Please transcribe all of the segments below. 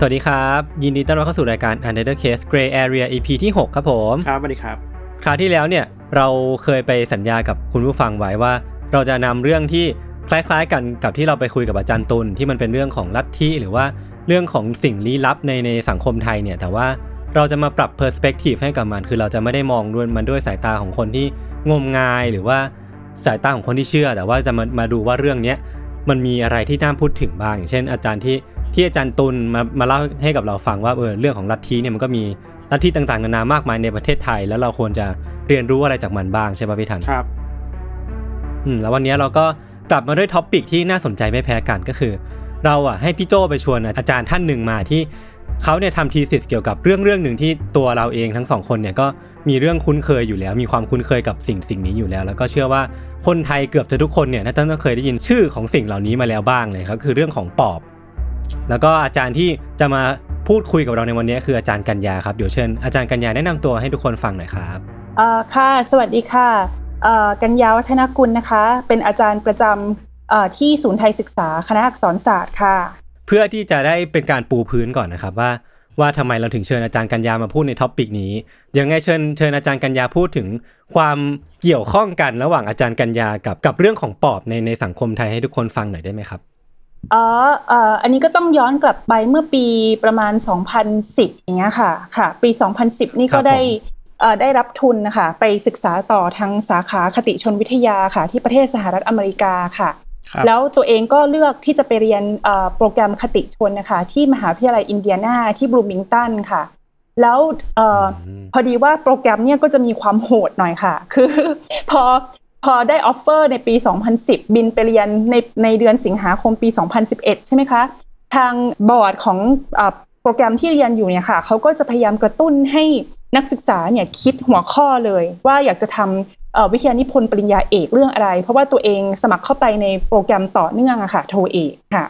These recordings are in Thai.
สวัสดีครับ ยินดีต้อนรับเข้าสู่รายการ Untitled Case Gray Area EP ที่ 6 ครับผม ครับสวัสดีครับ คราวที่แล้วเนี่ยเราเคยไปสัญญากับคุณผู้ฟังไว้ว่า เราจะนำเรื่องที่คล้ายๆ กันกับที่เราไปคุยกับอาจารย์ตุลที่มันเป็นเรื่องของลัทธิหรือว่าเรื่องของสิ่งลี้ลับในในสังคมไทยเนี่ยแต่ว่าเราจะมาปรับเพอร์สเปกทีฟให้กับมัน คือเราจะไม่ได้มองด้วยมันด้วยสายตาของคนที่งมงายหรือว่าสายตาของคนที่เชื่อ แต่ว่าจะมามาดูว่าเรื่องเนี้ยมันมีอะไรที่น่าพูดถึงบ้างอย่างเช่น อาจารย์ที่ ที่อาจารย์ตุลมามาเล่าให้กับเราฟังว่าเออเรื่องของลัทธิเนี่ยมันก็มีลัทธิต่างๆนานามากมายในประเทศไทย แล้วเราควรจะเรียนรู้อะไรจากมันบ้างใช่ป่ะพี่ธัญครับอืมแล้ววันนี้เราก็กลับมาด้วย topic ที่น่าสนใจไม่แพ้กันก็คือ เราอะให้พี่โจไปชวนอาจารย์ท่านหนึ่งมาที่เขาเนี่ยทำ thesis เกี่ยวกับเรื่องเรื่องหนึ่งที่ตัวเราเองทั้งสองคนเนี่ยก็มีเรื่องคุ้นเคยอยู่แล้ว มีความคุ้นเคยกับสิ่งสิ่งนี้อยู่แล้ว แล้วก็เชื่อว่าคนไทยเกือบจะทุกคนเนี่ยน่าจะต้องเคยได้ยินชื่อของสิ่งเหล่านี้มาแล้วบ้างเลยครับคือเรื่องของปอบ แล้วก็อาจารย์ที่จะมาพูดคุยกับเราในวันนี้คืออาจารย์กัญญาครับเดี๋ยวเชิญอาจารย์กัญญาแนะนำตัวให้ทุกคนฟังหน่อยครับเอ่อค่ะ สวัสดีค่ะเอ่อกัญญาวัฒนกุลนะคะ เป็นอาจารย์ประจำเอ่อที่ศูนย์ไทยศึกษาคณะอักษรศาสตร์ค่ะ เพื่อที่จะได้เป็นการปูพื้นก่อนนะครับว่าว่าทำไมเราถึงเชิญอาจารย์กัญญามาพูดใน topic นี้ยังไงเชิญเชิญอาจารย์กัญญาพูดถึงความเกี่ยวข้องกันระหว่างอาจารย์กัญญากับกับเรื่องของปอบในในสังคมไทยให้ทุกคนฟังหน่อยได้ไหมครับ อ๋อเอ่ออันนี้ก็ต้องย้อนกลับไปเมื่อปีประมาณ 2010 อย่างเงี้ยค่ะ ค่ะ ปี 2010 นี่ครัก็บผมได้เอ่อได้รับทุนนะคะไปศึกษาต่อทางสาขาคติชนวิทยาค่ะ ที่ประเทศสหรัฐอเมริกาค่ะครับแล้วตัวเองก็เลือกที่จะไปเรียนเอ่อโปรแกรมคติชนนะคะ ที่มหาวิทยาลัยอินเดียนาที่บรูมิงตันค่ะ แล้วเอ่ออมพอดีว่าโปรแกรมเนี่ยก็จะมีความโหดหน่อยค่ะ คือพอ พอได้ offer ในปี 2010 บินไปเรียนในในเดือนสิงหาคมปี 2011 ใช่ไหมคะ ทางบอร์ดของอโปรแกรมที่เรียนอยู่เนี่ยค่ะเขาก็จะพยายามกระตุ้นให้นักศึกษาเนี่ยคิดหัวข้อเลย ว่าอยากจะทำวิทยานิพนธ์ปริญญาเอกเรื่องอะไร เพราะว่าตัวเองสมัครเข้าไปในโปรแกรมต่อเนื่องอะค่ะโทเอกค่ะ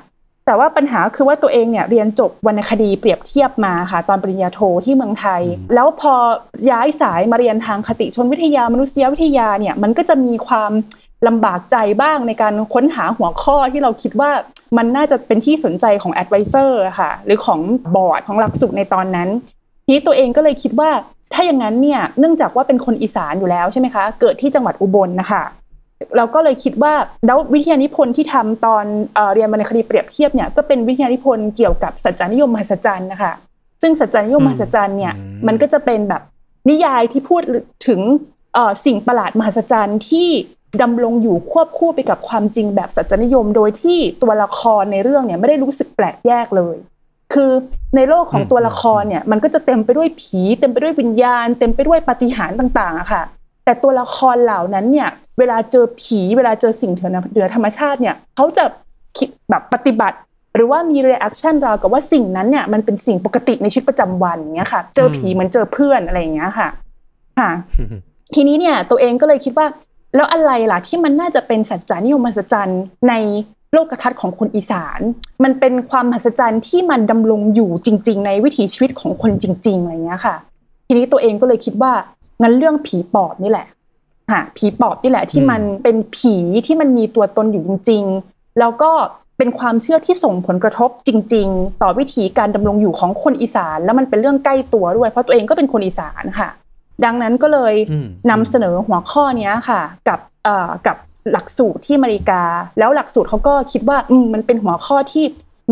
แต่ว่าปัญหาคือว่าตัวเองเนี่ยเรียนจบวรรณคดีเปรียบเทียบมาค่ะ ตอนปริญญาโทที่เมืองไทย แล้วพอย้ายสายมาเรียนทางคติชนวิทยามนุษยวิทยาเนี่ยมันก็จะมีความลำบากใจบ้างในการค้นหาหัวข้อที่เราคิดว่ามันน่าจะเป็นที่สนใจของ advisor อะค่ะ หรือของบอร์ดของหลักสูตรในตอนนั้น ทีนี้ตัวเองก็เลยคิดว่าถ้าอย่างนั้นเนี่ยเนื่องจากว่าเป็นคนอีสานอยู่แล้วใช่ไหมคะ เกิดที่จังหวัดอุบลนะคะ เราก็เลยคิดว่าแล้ววิทยานิพนธ์ที่ทำตอนเอ่อเรียนวรรณคดีเปรียบเทียบเนี่ยก็เป็นวิทยานิพนธ์เกี่ยวกับสัจจานิยมมหัศจรรย์นะคะซึ่งสัจจานิยมมหัศจรรย์เนี่ยอืมมันก็จะเป็นแบบนิยายที่พูดถึงเอ่อสิ่งประหลาดมหัศจรรย์ที่ดำรงอยู่ควบคู่ไปกับความจริงแบบสัจจนิยม โดยที่ตัวละครในเรื่องเนี่ยไม่ได้รู้สึกแปลกแยกเลย คือในโลกของตัวละครเนี่ยมันก็จะเต็มไปด้วยผี เต็มไปด้วยวิญญาณ เต็มไปด้วยปาฏิหาริย์ต่างๆอะค่ะ แต่ตัวละครเหล่านั้นเนี่ยเวลาเจอผีเวลาเจอสิ่งเหนือธรรมชาติเนี่ยเขาจะคิดแบบปฏิบัติ หรือว่ามี reaction ราวกับว่าสิ่งนั้นเนี่ยมันเป็นสิ่งปกติในชีวิตประจำวันอย่างเงี้ยค่ะ เจอผีเหมือนเจอเพื่อนอะไรอย่างเงี้ยค่ะ ค่ะ ทีนี้เนี่ยตัวเองก็เลยคิดว่า แล้วอะไรล่ะที่มันน่าจะเป็นสัจจานิยมมหัศจรรย์ในโลกทัศน์ของคนอีสาน มันเป็นความมหัศจรรย์ที่มันดำรงอยู่จริง ๆ ในวิถีชีวิตของคนจริง ๆอะไรเงี้ยค่ะ ทีนี้ตัวเองก็เลยคิดว่า งั้นเรื่องผีปอบนี่แหละค่ะผีปอบนี่แหละที่อืมมันเป็นผีที่มันมีตัวตนอยู่จริง ๆ แล้วก็เป็นความเชื่อที่ส่งผลกระทบจริง ๆ ต่อวิถีการดำรงอยู่ของคนอีสาน แล้วมันเป็นเรื่องใกล้ตัวด้วย เพราะตัวเองก็เป็นคนอีสานค่ะ ดังนั้นก็เลยอืมนำเสนอหัวข้อเนี้ยค่ะ กับเอ่อกับหลักสูตรที่อเมริกา แล้วหลักสูตรเขาก็คิดว่าอืมมันเป็นหัวข้อที่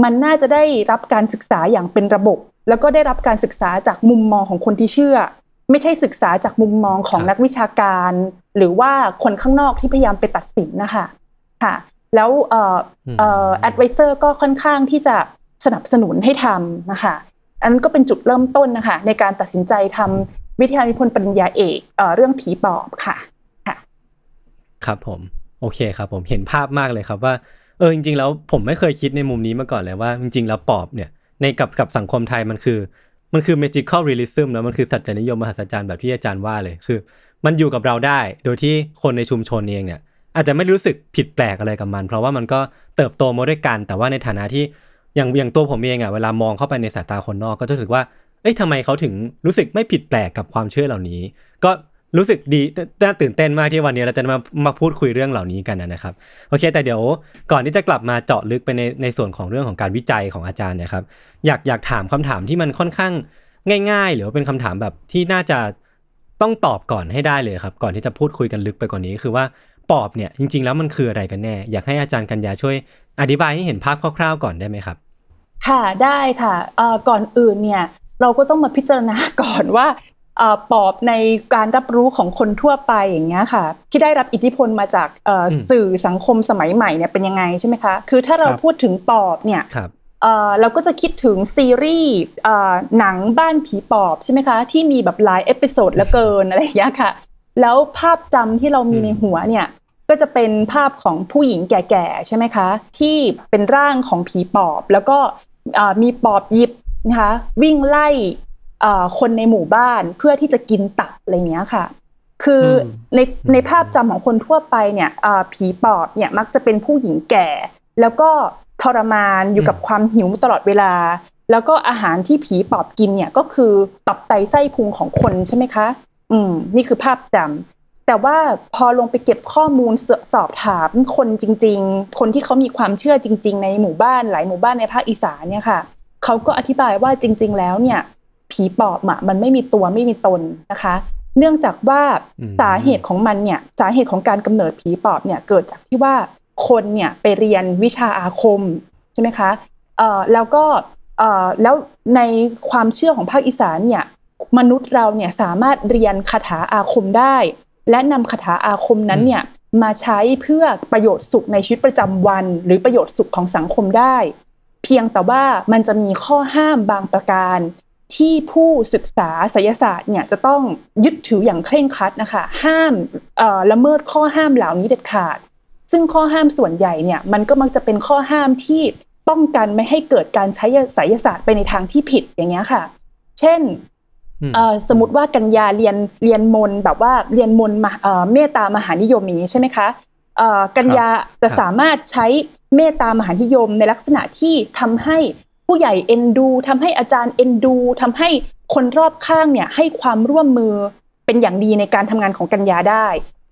มันน่าจะได้รับการศึกษาอย่างเป็นระบบ แล้วก็ได้รับการศึกษาจากมุมมองของคนที่เชื่อ ไม่ใช่ศึกษาจากมุมมองของครับนักวิชาการ หรือว่าคนข้างนอกที่พยายามไปตัดสินนะคะค่ะแล้วเอ่อเอ่อ advisor ก็ค่อนข้างที่จะสนับสนุนให้ทำนะคะอันนั้นก็เป็นจุดเริ่มต้นนะคะในการตัดสินใจทำวิทยานิพนธ์ปริญญาเอกเอ่อเรื่องผีปอบค่ะ ครับผมโอเคครับผมเห็นภาพมากเลยครับว่าเออจริงๆแล้วผมไม่เคยคิดในมุมนี้มาก่อนเลยว่าจริงๆแล้วปอบเนี่ยในกับกับสังคมไทยมันคือ มันคือ magical realism แล้วมันคือสัจจนิยมมหัศจรรย์แบบที่อาจารย์ว่าเลยคือ มันอยู่กับเราได้ โดยที่คนในชุมชนเองเนี่ย อาจจะไม่รู้สึกผิดแปลกอะไรกับมัน เพราะว่ามันก็เติบโตมาด้วยกัน แต่ว่าในฐานะที่อย่างอย่างตัวผมเองอะเวลามองเข้าไปในสายตาคนนอกก็จะรู้สึกว่าเอ้ยทำไมเขาถึงรู้สึกไม่ผิดแปลกกับความเชื่อเหล่านี้ ก็ รู้สึกดีน่าตื่นเต้นมากที่วันนี้เราจะมามาพูดคุยเรื่องเหล่านี้กันนะครับ โอเค แต่เดี๋ยวก่อนที่จะกลับมาเจาะลึกไปในในส่วนของเรื่องของการวิจัยของอาจารย์เนะครับ อยากอยากถามคำถามที่มันค่อนข้างง่าย ๆ หรือว่าเป็นคำถามแบบที่น่าจะต้องตอบก่อนให้ได้เลยครับ ก่อนที่จะพูดคุยกันลึกไปกว่านี้ คือว่าปอบเนี่ยจริง ๆ แล้วมันคืออะไรกันแน่ อยากให้อาจารย์กัญญาช่วย อธิบายให้เห็นภาพคร่าวๆก่อนได้ไหมครับ ค่ะได้ค่ะก่อนอื่นเนี่ยเราก็ต้องมาพิจารณาก่อนว่า ปอบในการรับรู้ของคนทั่วไปอย่างเงี้ยค่ะ ที่ได้รับอิทธิพลมาจากเอ่ออมสื่อสังคมสมัยใหม่เนี่ยเป็นยังไงใช่ไหมคะคือถ้าเราครับพูดถึงปอบเนี่ยครับเอ่อเราก็จะคิดถึงซีรีส์เอ่อหนังบ้านผีปอบใช่ไหมคะที่มีแบบหลาย episode เหลือเกินอะไรอย่างเงี้ยค่ะ แล้วภาพจำที่เรามีในหัวเนี่ยก็จะเป็นภาพของผู้หญิงแก่ๆใช่ไหมคะ ที่เป็นร่างของผีปอบ แล้วก็เอ่อมีปอบหยิบนะคะวิ่งไล่เอ่อ คนในหมู่บ้านเพื่อที่จะกินตับอะไรอย่างเงี้ยค่ะ คืออมในในภาพจำของคนทั่วไปเนี่ยเอ่อผีปอบเนี่ยมักจะเป็นผู้หญิงแก่ แล้วก็ทรมานอยู่กับความหิวตลอดเวลา แล้วก็อาหารที่ผีปอบกินเนี่ยก็คือตับไตไส้พุงของคนใช่ไหมคะ อืม นี่คือภาพจำแต่ว่าพอลงไปเก็บข้อมูลสสอบถามคนจริง ๆ คนที่เขามีความเชื่อจริง ๆ ในหมู่บ้านหลายหมู่บ้านในภาคอีสานเนี่ยค่ะเขาก็อธิบายว่าจริง ๆ แล้วเนี่ย ผีปอบอะมันไม่มีตัวไม่มีตนนะคะ เนื่องจากว่าอืมสาเหตุของมันเนี่ยสาเหตุของการกำเนิดผีปอบเนี่ยเกิดจากที่ว่าคนเนี่ยไปเรียนวิชาอาคมใช่ไหมคะเอ่อแล้วก็เอ่อแล้วในความเชื่อของภาคอีสานเนี่ยมนุษย์เราเนี่ยสามารถเรียนคาถาอาคมได้ และนำคาถาอาคมนั้นเนี่ยมาใช้เพื่อประโยชน์สุขในชีวิตประจำวัน หรือประโยชน์สุขของสังคมได้ เพียงแต่ว่ามันจะมีข้อห้ามบางประการ ที่ผู้ศึกษาไสยศาสตร์เนี่ยจะต้องยึดถืออย่างเคร่งครัดนะคะห้ามเอ่อละเมิดข้อห้ามเหล่านี้เด็ดขาด ซึ่งข้อห้ามส่วนใหญ่เนี่ยมันก็มักจะเป็นข้อห้ามที่ป้องกันไม่ให้เกิดการใช้ไสยศาสตร์ไปในทางที่ผิดอย่างเงี้ยค่ะ เช่นอืมเอ่อสมมติว่ากัญญาเรียนเรียนมนต์แบบว่าเรียนมนต์มาเอ่อเมตตามหานิยมอย่างนี้ใช่ไหมคะเอ่อกัญญาจะครับสามารถใช้เมตตามหานิยมในลักษณะที่ทำให้ ผู้ใหญ่เอ็นดูทำให้อาจารย์เอ็นดูทำให้คนรอบข้างเนี่ยให้ความร่วมมือเป็นอย่างดีในการทำงานของกัญญาได้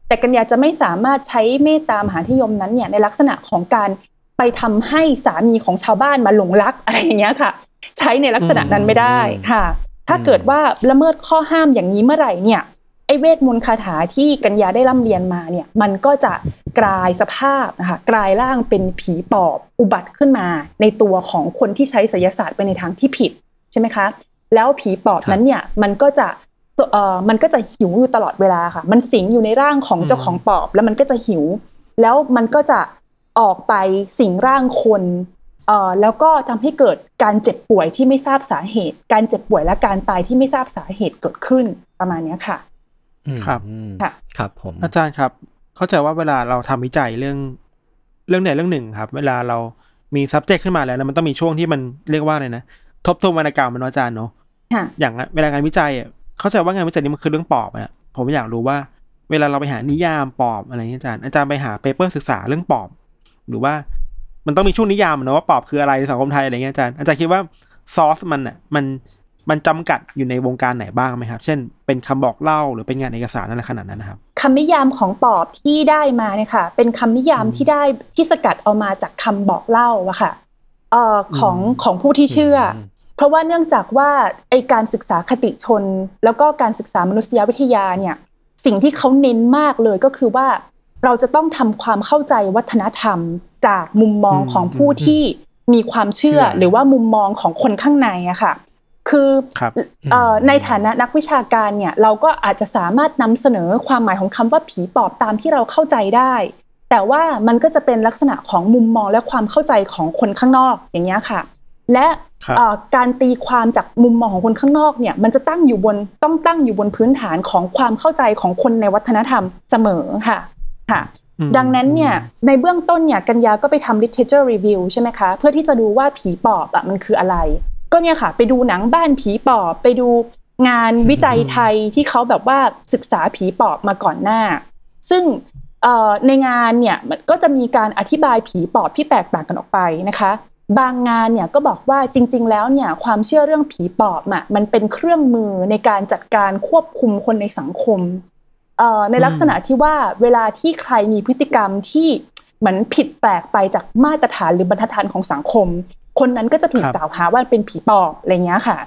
แต่กัญญาจะไม่สามารถใช้เมตตามหานิยมนั้นเนี่ยในลักษณะของการไปทำให้สามีของชาวบ้านมาหลงรักอะไรอย่างเงี้ยค่ะ ใช้ในลักษณะนั้นไม่ได้ค่ะ ถ้าเกิดว่าละเมิดข้อห้ามอย่างนี้เมื่อไหร่เนี่ยไอ เวทมนต์คาถาที่กัญญาได้ร่ำเรียนมาเนี่ยมันก็จะกลายสภาพนะคะกลายร่างเป็นผีปอบอุบัติขึ้นมา ในตัวของคนที่ใช้ไสยศาสตร์ไปในทางที่ผิดใช่ไหมคะแล้วผีปอบนั้นเนี่ยมันก็จะเอ่อมันก็จะหิวอยู่ตลอดเวลาค่ะ มันสิงอยู่ในร่างของเจ้าของปอบ แล้วมันก็จะหิว แล้วมันก็จะออกไปสิงร่างคนเอ่อแล้วก็ทำให้เกิดการเจ็บป่วยที่ไม่ทราบสาเหตุ การเจ็บป่วยและการตายที่ไม่ทราบสาเหตุเกิดขึ้นประมาณนี้ค่ะ ครับอืมค่ะครับผมอาจารย์ครับ เข้าใจว่าเวลาเราทำวิจัยเรื่องเรื่องใดเรื่องหนึ่งครับ เวลาเรามี subject ขึ้นมาแล้วนะมันต้องมีช่วงที่มันเรียกว่าอะไรนะทบทวนวรรณกรรมมันเนอะอาจารย์เนาะค่ะอย่างเวลางานวิจัยอะเข้าใจว่างานวิจัยนี้มันคือเรื่องปอบอะผมอยากรู้ว่า เวลาเราไปหานิยามปอบอะไรเงี้ยอาจารย์อาจารย์ไปหาเปเปอร์ศึกษาเรื่องปอบ หรือว่ามันต้องมีช่วงนิยามอะเนอะว่าปอบคืออะไรในสังคมไทยอะไรเงี้ยอาจารย์อาจารย์คิดว่าซอสมันอะมัน มันจำกัดอยู่ในวงการไหนบ้างไหมครับ เช่น เป็นคำบอกเล่าหรือเป็นงานเอกสารอะไรขนาดนั้นนะครับคำนิยามของปอบที่ได้มาเนี่ยค่ะ เป็นคำนิยามที่ได้ที่สกัดเอามาจากคำบอกเล่าอะค่ะเอ่อของของผู้ที่เชื่ออมเพราะว่าเนื่องจากว่าไอการศึกษาคติชน แล้วก็การศึกษามนุษยวิทยาเนี่ย สิ่งที่เขาเน้นมากเลยก็คือว่าเราจะต้องทำความเข้าใจวัฒนธรรม จากมุมมองอืมของผู้อืมที่มีความเชื่อเชื่อหรือว่ามุมมองของคนข้างในอะค่ะ คือครับเอ่อในฐานะนักวิชาการเนี่ยเราก็อาจจะสามารถนำเสนอความหมายของคำว่าผีปอบตามที่เราเข้าใจได้ แต่ว่ามันก็จะเป็นลักษณะของมุมมองและความเข้าใจของคนข้างนอกอย่างเงี้ยค่ะ และครับเอ่อการตีความจากมุมมองของคนข้างนอกเนี่ยมันจะตั้งอยู่บนต้องตั้งอยู่บนพื้นฐานของความเข้าใจของคนในวัฒนธรรมเสมอค่ะค่ะอืมดังนั้นเนี่ยในเบื้องต้นเนี่ยกัญญาก็ไปทำ literature review ใช่ไหมคะ เพื่อที่จะดูว่าผีปอบอะมันคืออะไร ก็เนี่ยค่ะ ไปดูหนังบ้านผีปอบไปดูงานวิจัยไทยที่เขาแบบว่าศึกษาผีปอบมาก่อนหน้า ซึ่งในงานเนี่ยก็จะมีการอธิบายผีปอบที่แตกต่างกันออกไปนะคะ บางงานเนี่ยก็บอกว่าจริง ๆ แล้วเนี่ยความเชื่อเรื่องผีปอบอะมันเป็นเครื่องมือในการจัดการควบคุมคนในสังคมในลักษณะที่ว่าเวลาที่ใครมีพฤติกรรมที่เหมือนผิดแปลกไปจากมาตรฐานหรือบรรทัดฐานของสังคม คนนั้นก็จะถูกครับกล่าวหาว่าเป็นผีปอบอะไรเงี้ยค่ะ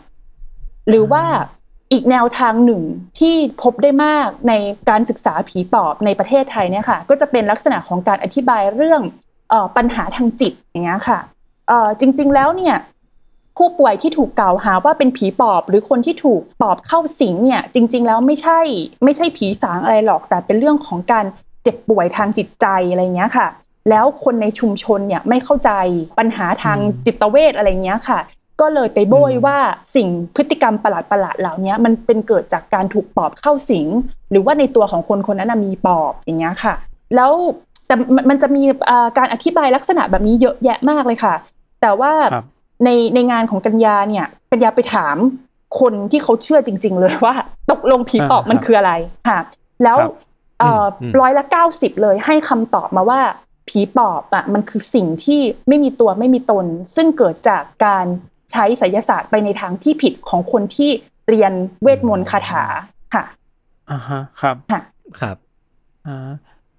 หรือว่าอีกแนวทางหนึ่งที่พบได้มากในการศึกษาผีปอบในประเทศไทยเนี่ยค่ะ ก็จะเป็นลักษณะของการอธิบายเรื่องเอ่อปัญหาทางจิตอย่างเงี้ยค่ะเอ่อจริง ๆแล้วเนี่ยผู้ป่วยที่ถูกกล่าวหาว่าเป็นผีปอบ หรือคนที่ถูกปอบเข้าสิงเนี่ย จริง ๆ แล้วไม่ใช่ ไม่ใช่ผีสางอะไรหรอกแต่เป็นเรื่องของการเจ็บป่วยทางจิตใจอะไรเงี้ยค่ะ แล้วคนในชุมชนเนี่ยไม่เข้าใจปัญหาทางจิตเวชอะไรเงี้ยค่ะ ก็เลยไปโบยว่าสิ่งพฤติกรรมประหลาดๆเหล่านี้มันเป็นเกิดจากการถูกปอบเข้าสิง หรือว่าในตัวของคนคนนั้นนะมีปอบอย่างเงี้ยค่ะ แล้วแต่มันมันจะมีอ่าการอธิบายลักษณะแบบนี้เยอะแยะมากเลยค่ะ แต่ว่าครับในในงานของกัญญาเนี่ยกัญญาไปถามคนที่เขาเชื่อจริง ๆ เลยว่า ตกลงผีปอบอ่ามันคืออะไรค่ะ แล้วครับเอ่ออมร้อยละเก้าสิบเลยให้คำตอบมาว่า ผีปอบอะมันคือสิ่งที่ไม่มีตัวไม่มีตน ซึ่งเกิดจากการใช้ไสยศาสตร์ไปในทางที่ผิดของคนที่เรียนเวทมนต์คาถาค่ะอ่าฮะครับค่ะครับอ่า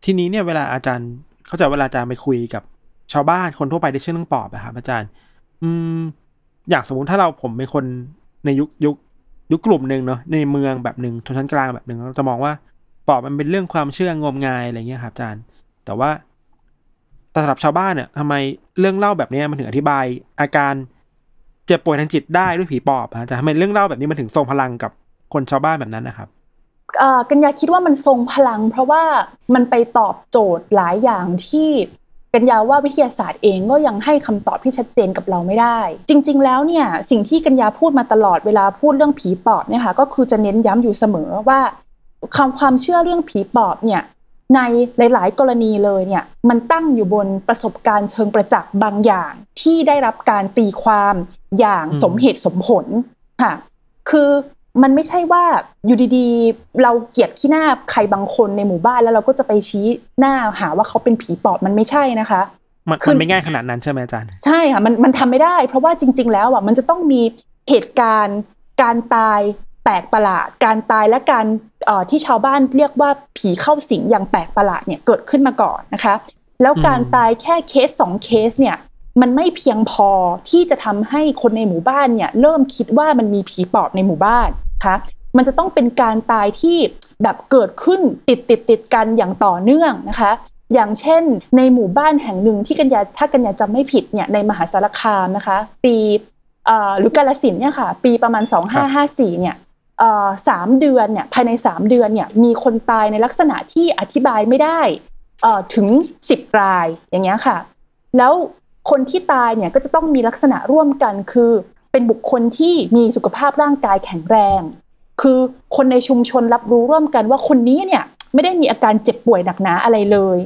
ทีนี้เนี่ยเวลาอาจารย์ เข้าใจเวลาอาจารย์ไปคุยกับชาวบ้านคนทั่วไปที่เชื่อเรื่องปอบอะครับอาจารย์ อืม อย่างสมมุติถ้าเราผมเป็นคนในยุคยุคยุคกลุ่มหนึ่งเนาะในเมืองแบบหนึ่งชนชั้นกลางแบบหนึ่งเราจะมองว่าปอบมันเป็นเรื่องความเชื่องมงายอะไรเงี้ยครับอาจารย์ แต่ว่า แต่สำหรับชาวบ้านเนี่ยทำไมเรื่องเล่าแบบนี้มันถึงอธิบาย อาการเจ็บป่วยทางจิตได้ด้วยผีปอบอะจารย์ทำไมเรื่องเล่าแบบนี้มันถึงทรงพลังกับคนชาวบ้านแบบนั้นนะครับกัญญาคิดว่ามันทรงพลัง เพราะว่ามันไปตอบโจทย์หลายอย่างที่กัญญาว่าวิทยาศาสตร์เองก็ยังให้คำตอบที่ชัดเจนกับเราไม่ได้ จริง ๆ แล้วเนี่ยสิ่งที่กัญญาพูดมาตลอดเวลาพูดเรื่องผีปอบเนี่ยค่ะก็คือจะเน้นย้ำอยู่เสมอว่าความความเชื่อเรื่องผีปอบเนี่ย ในหลาย ๆ กรณีเลยเนี่ยมันตั้งอยู่บนประสบการณ์เชิงประจักษ์บางอย่างที่ได้รับการตีความอย่างอืมสมเหตุสมผลค่ะคือมันไม่ใช่ว่าอยู่ดีๆ เราเกลียดขี้หน้าใครบางคนในหมู่บ้านแล้วเราก็จะไปชี้หน้าหาว่าเขาเป็นผีปอบมันไม่ใช่นะคะมันคือมันไม่ง่ายขนาดนั้นใช่ไหมอาจารย์ ใช่ค่ะมันมันทำไม่ได้ เพราะว่าจริง ๆ แล้วอะมันจะต้องมีเหตุการณ์การตาย แปลกประหลาด การตายและการที่ชาวบ้านเรียกว่าผีเข้าสิงอย่างแปลกประหลาดเนี่ยเกิดขึ้นมาก่อนนะคะ แล้วการตายแค่เคสสองเคสเนี่ยมันไม่เพียงพอที่จะทำให้คนในหมู่บ้านเนี่ยเริ่มคิดว่ามันมีผีปอบในหมู่บ้านคะมันจะต้องเป็นการตายที่แบบเกิดขึ้นติดติดติดกันอย่างต่อเนื่องนะคะ อย่างเช่น ในหมู่บ้านแห่งหนึ่งที่กัญญาถ้ากัญญาจำไม่ผิดเนี่ยในมหาสารคามนะคะ ปีหรือกาลสินเนี่ยค่ะ ปีประมาณ 2554เนี่ยเอ่อ สามเดือนเนี่ยภายใน 3 เดือนเนี่ยมีคนตายในลักษณะที่อธิบายไม่ได้ถึง 10 รายอย่างเงี้ยค่ะ แล้วคนที่ตายเนี่ยก็จะต้องมีลักษณะร่วมกันคือ เป็นบุคคลที่มีสุขภาพร่างกายแข็งแรง คือคนในชุมชนรับรู้ร่วมกันว่าคนนี้เนี่ยไม่ได้มีอาการเจ็บป่วยหนักหนาอะไรเลย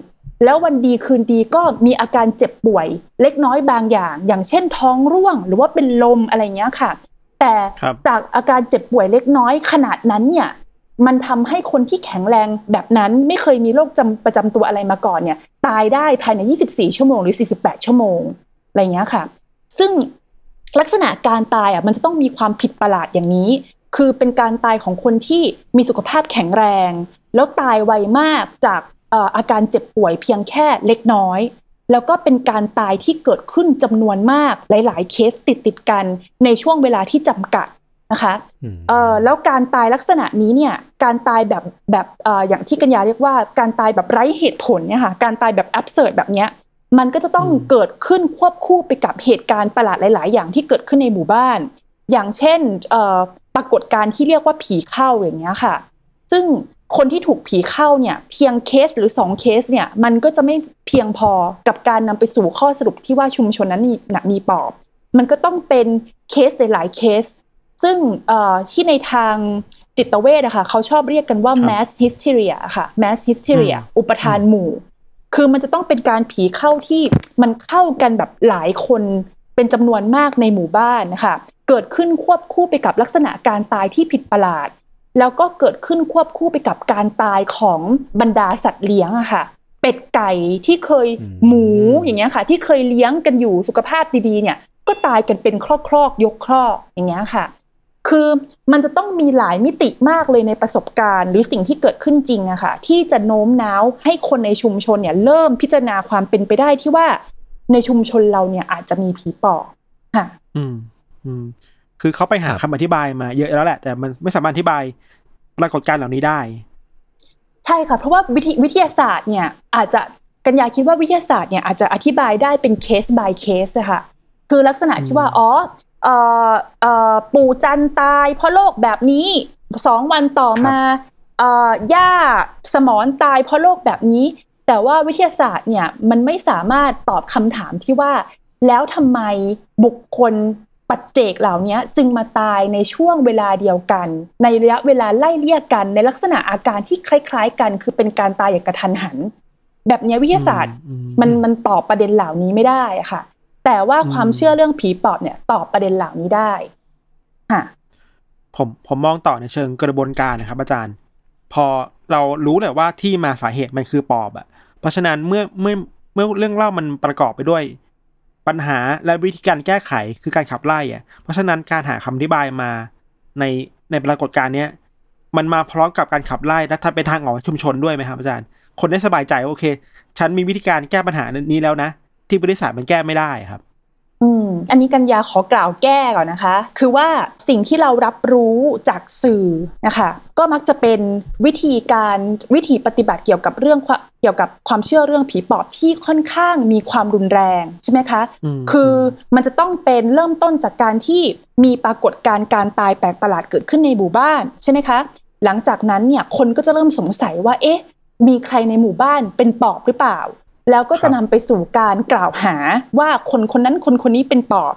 แล้ววันดีคืนดีก็มีอาการเจ็บป่วย เล็กน้อยบางอย่าง อย่างเช่นท้องร่วง หรือว่าเป็นลมอะไรเงี้ยค่ะ แต่จากอาการเจ็บป่วยเล็กน้อยขนาดนั้นเนี่ยมันทำให้คนที่แข็งแรงแบบนั้นไม่เคยมีโรคจำประจำตัวอะไรมาก่อนเนี่ย ตายได้ภายใน 24 ชั่วโมงหรือ 48 ชั่วโมงอะไรเงี้ยค่ะ ซึ่งลักษณะการตายอะมันจะต้องมีความผิดประหลาดอย่างนี้ คือเป็นการตายของคนที่มีสุขภาพแข็งแรง แล้วตายไวมากจากอาการเจ็บป่วยเพียงแค่เล็กน้อย แล้วก็เป็นการตายที่เกิดขึ้นจำนวนมากหลาย ๆ เคสติดติดๆกันในช่วงเวลาที่จำกัดนะคะอืมเอ่อแล้วการตายลักษณะนี้เนี่ยการตายแบบแบบเอ่ออย่างที่กัญญาเรียกว่าการตายแบบไร้เหตุผลเนี่ยค่ะการตายแบบแอบเสิร์แบบเนี้ยมันก็จะต้องอืมเกิดขึ้นควบคู่ไปกับเหตุการณ์ประหลาดหลาย ๆ อย่างที่เกิดขึ้นในหมู่บ้าน อย่างเช่นเอ่อปรากฏการณ์ที่เรียกว่าผีเข้าอย่างเงี้ยค่ะ ซึ่ง คนที่ถูกผีเข้าเนี่ยเพียงเคสหรือสองเคสเนี่ยมันก็จะไม่เพียงพอกับการนำไปสู่ข้อสรุปที่ว่าชุมชนนั้นมีน่ะมีปอบ มันก็ต้องเป็นเคสหลายๆเคส ซึ่งเอ่อที่ในทางจิตเวชอะค่ะเขาชอบเรียกกันว่าครับ mass hysteria ค่ะ mass hysteria อืมอุปทานหมู่ คือมันจะต้องเป็นการผีเข้าที่มันเข้ากันแบบหลายคนเป็นจำนวนมากในหมู่บ้านนะคะเกิดขึ้นควบคู่ไปกับลักษณะการตายที่ผิดประหลาด แล้วก็เกิดขึ้นควบคู่ไปกับการตายของบรรดาสัตว์เลี้ยงอะค่ะ เป็ดไก่ที่เคยอืมหมูอย่างเงี้ยค่ะ ที่เคยเลี้ยงกันอยู่สุขภาพดีๆเนี่ย ก็ตายกันเป็นครอกครอกๆยกครอกอย่างเงี้ยค่ะ คือมันจะต้องมีหลายมิติมากเลยในประสบการณ์ หรือสิ่งที่เกิดขึ้นจริงอะค่ะ ที่จะโน้มน้าวให้คนในชุมชนเนี่ยเริ่มพิจารณาความเป็นไปได้ที่ว่าในชุมชนเราเนี่ยอาจจะมีผีปอบค่ะ อืมอืม คือเขาไปหาครับคำอธิบายมาเยอะแล้วแหละ แต่มันไม่สามารถอธิบายปรากฏการณ์เหล่านี้ได้ ใช่ค่ะ เพราะว่าวิธีวิทยาศาสตร์เนี่ยอาจจะกัญญาคิดว่าวิทยาศาสตร์เนี่ยอาจจะอธิบายได้เป็นเคส by เคสอะค่ะคือลักษณะที่ว่าอ๋อเอ่อเอ่อปู่จันตายเพราะโรคแบบนี้สองวันต่อมาเอ่อย่าสมอนตายเพราะโรคแบบนี้ แต่ว่าวิทยาศาสตร์เนี่ยมันไม่สามารถตอบคำถามที่ว่า แล้วทำไมบุคคล ปัจเจกเหล่านี้จึงมาตายในช่วงเวลาเดียวกัน ในระยะเวลาไล่เลี่ยกันในลักษณะอาการที่คล้าย ๆ กัน คือเป็นการตายอย่างกระทันหัน แบบเนี้ยวิทยาศาสตร์อืมมันมันตอบประเด็นเหล่านี้ไม่ได้อะค่ะ แต่ว่าความอืมเชื่อเรื่องผีปอบเนี่ยตอบประเด็นเหล่านี้ได้ค่ะผมผมมองต่อในเชิงกระบวนการนะครับ อาจารย์ พอเรารู้แหละว่าที่มาสาเหตุมันคือปอบอะเพราะฉะนั้นเมื่อเมื่อเมื่อเรื่องเล่ามันประกอบไปด้วย ปัญหาและวิธีการแก้ไขคือการขับไล่อะเพราะฉะนั้นการหาคำอธิบายมาในในปรากฏการณ์เนี้ยมันมาพร้อมกับการขับไล่และถ้าเป็นทางออกชุมชนด้วยไหมครับอาจารย์ คนได้สบายใจว่าโอเค ฉันมีวิธีการแก้ปัญหานี้แล้วนะ ที่บริษัทมันแก้ไม่ได้ครับ อืมอันนี้กัญญาขอกล่าวแก้ก่อนนะคะ คือว่าสิ่งที่เรารับรู้จากสื่อนะคะก็มักจะเป็นวิธีการวิธีปฏิบัติเกี่ยวกับเรื่องความเกี่ยวกับความเชื่อเรื่องผีปอบที่ค่อนข้างมีความรุนแรงใช่ไหมคะอืมคือมันจะต้องเป็นเริ่มต้นจากการที่มีปรากฏการณ์การตายแปลกประหลาดเกิดขึ้นในหมู่บ้านใช่ไหมคะ หลังจากนั้นเนี่ยคนก็จะเริ่มสงสัยว่าเอ๊ะมีใครในหมู่บ้านเป็นปอบหรือเปล่า แล้วก็จะนำไปสู่การกล่าวหาว่าคนคนนั้นคนคนนี้เป็นปอบ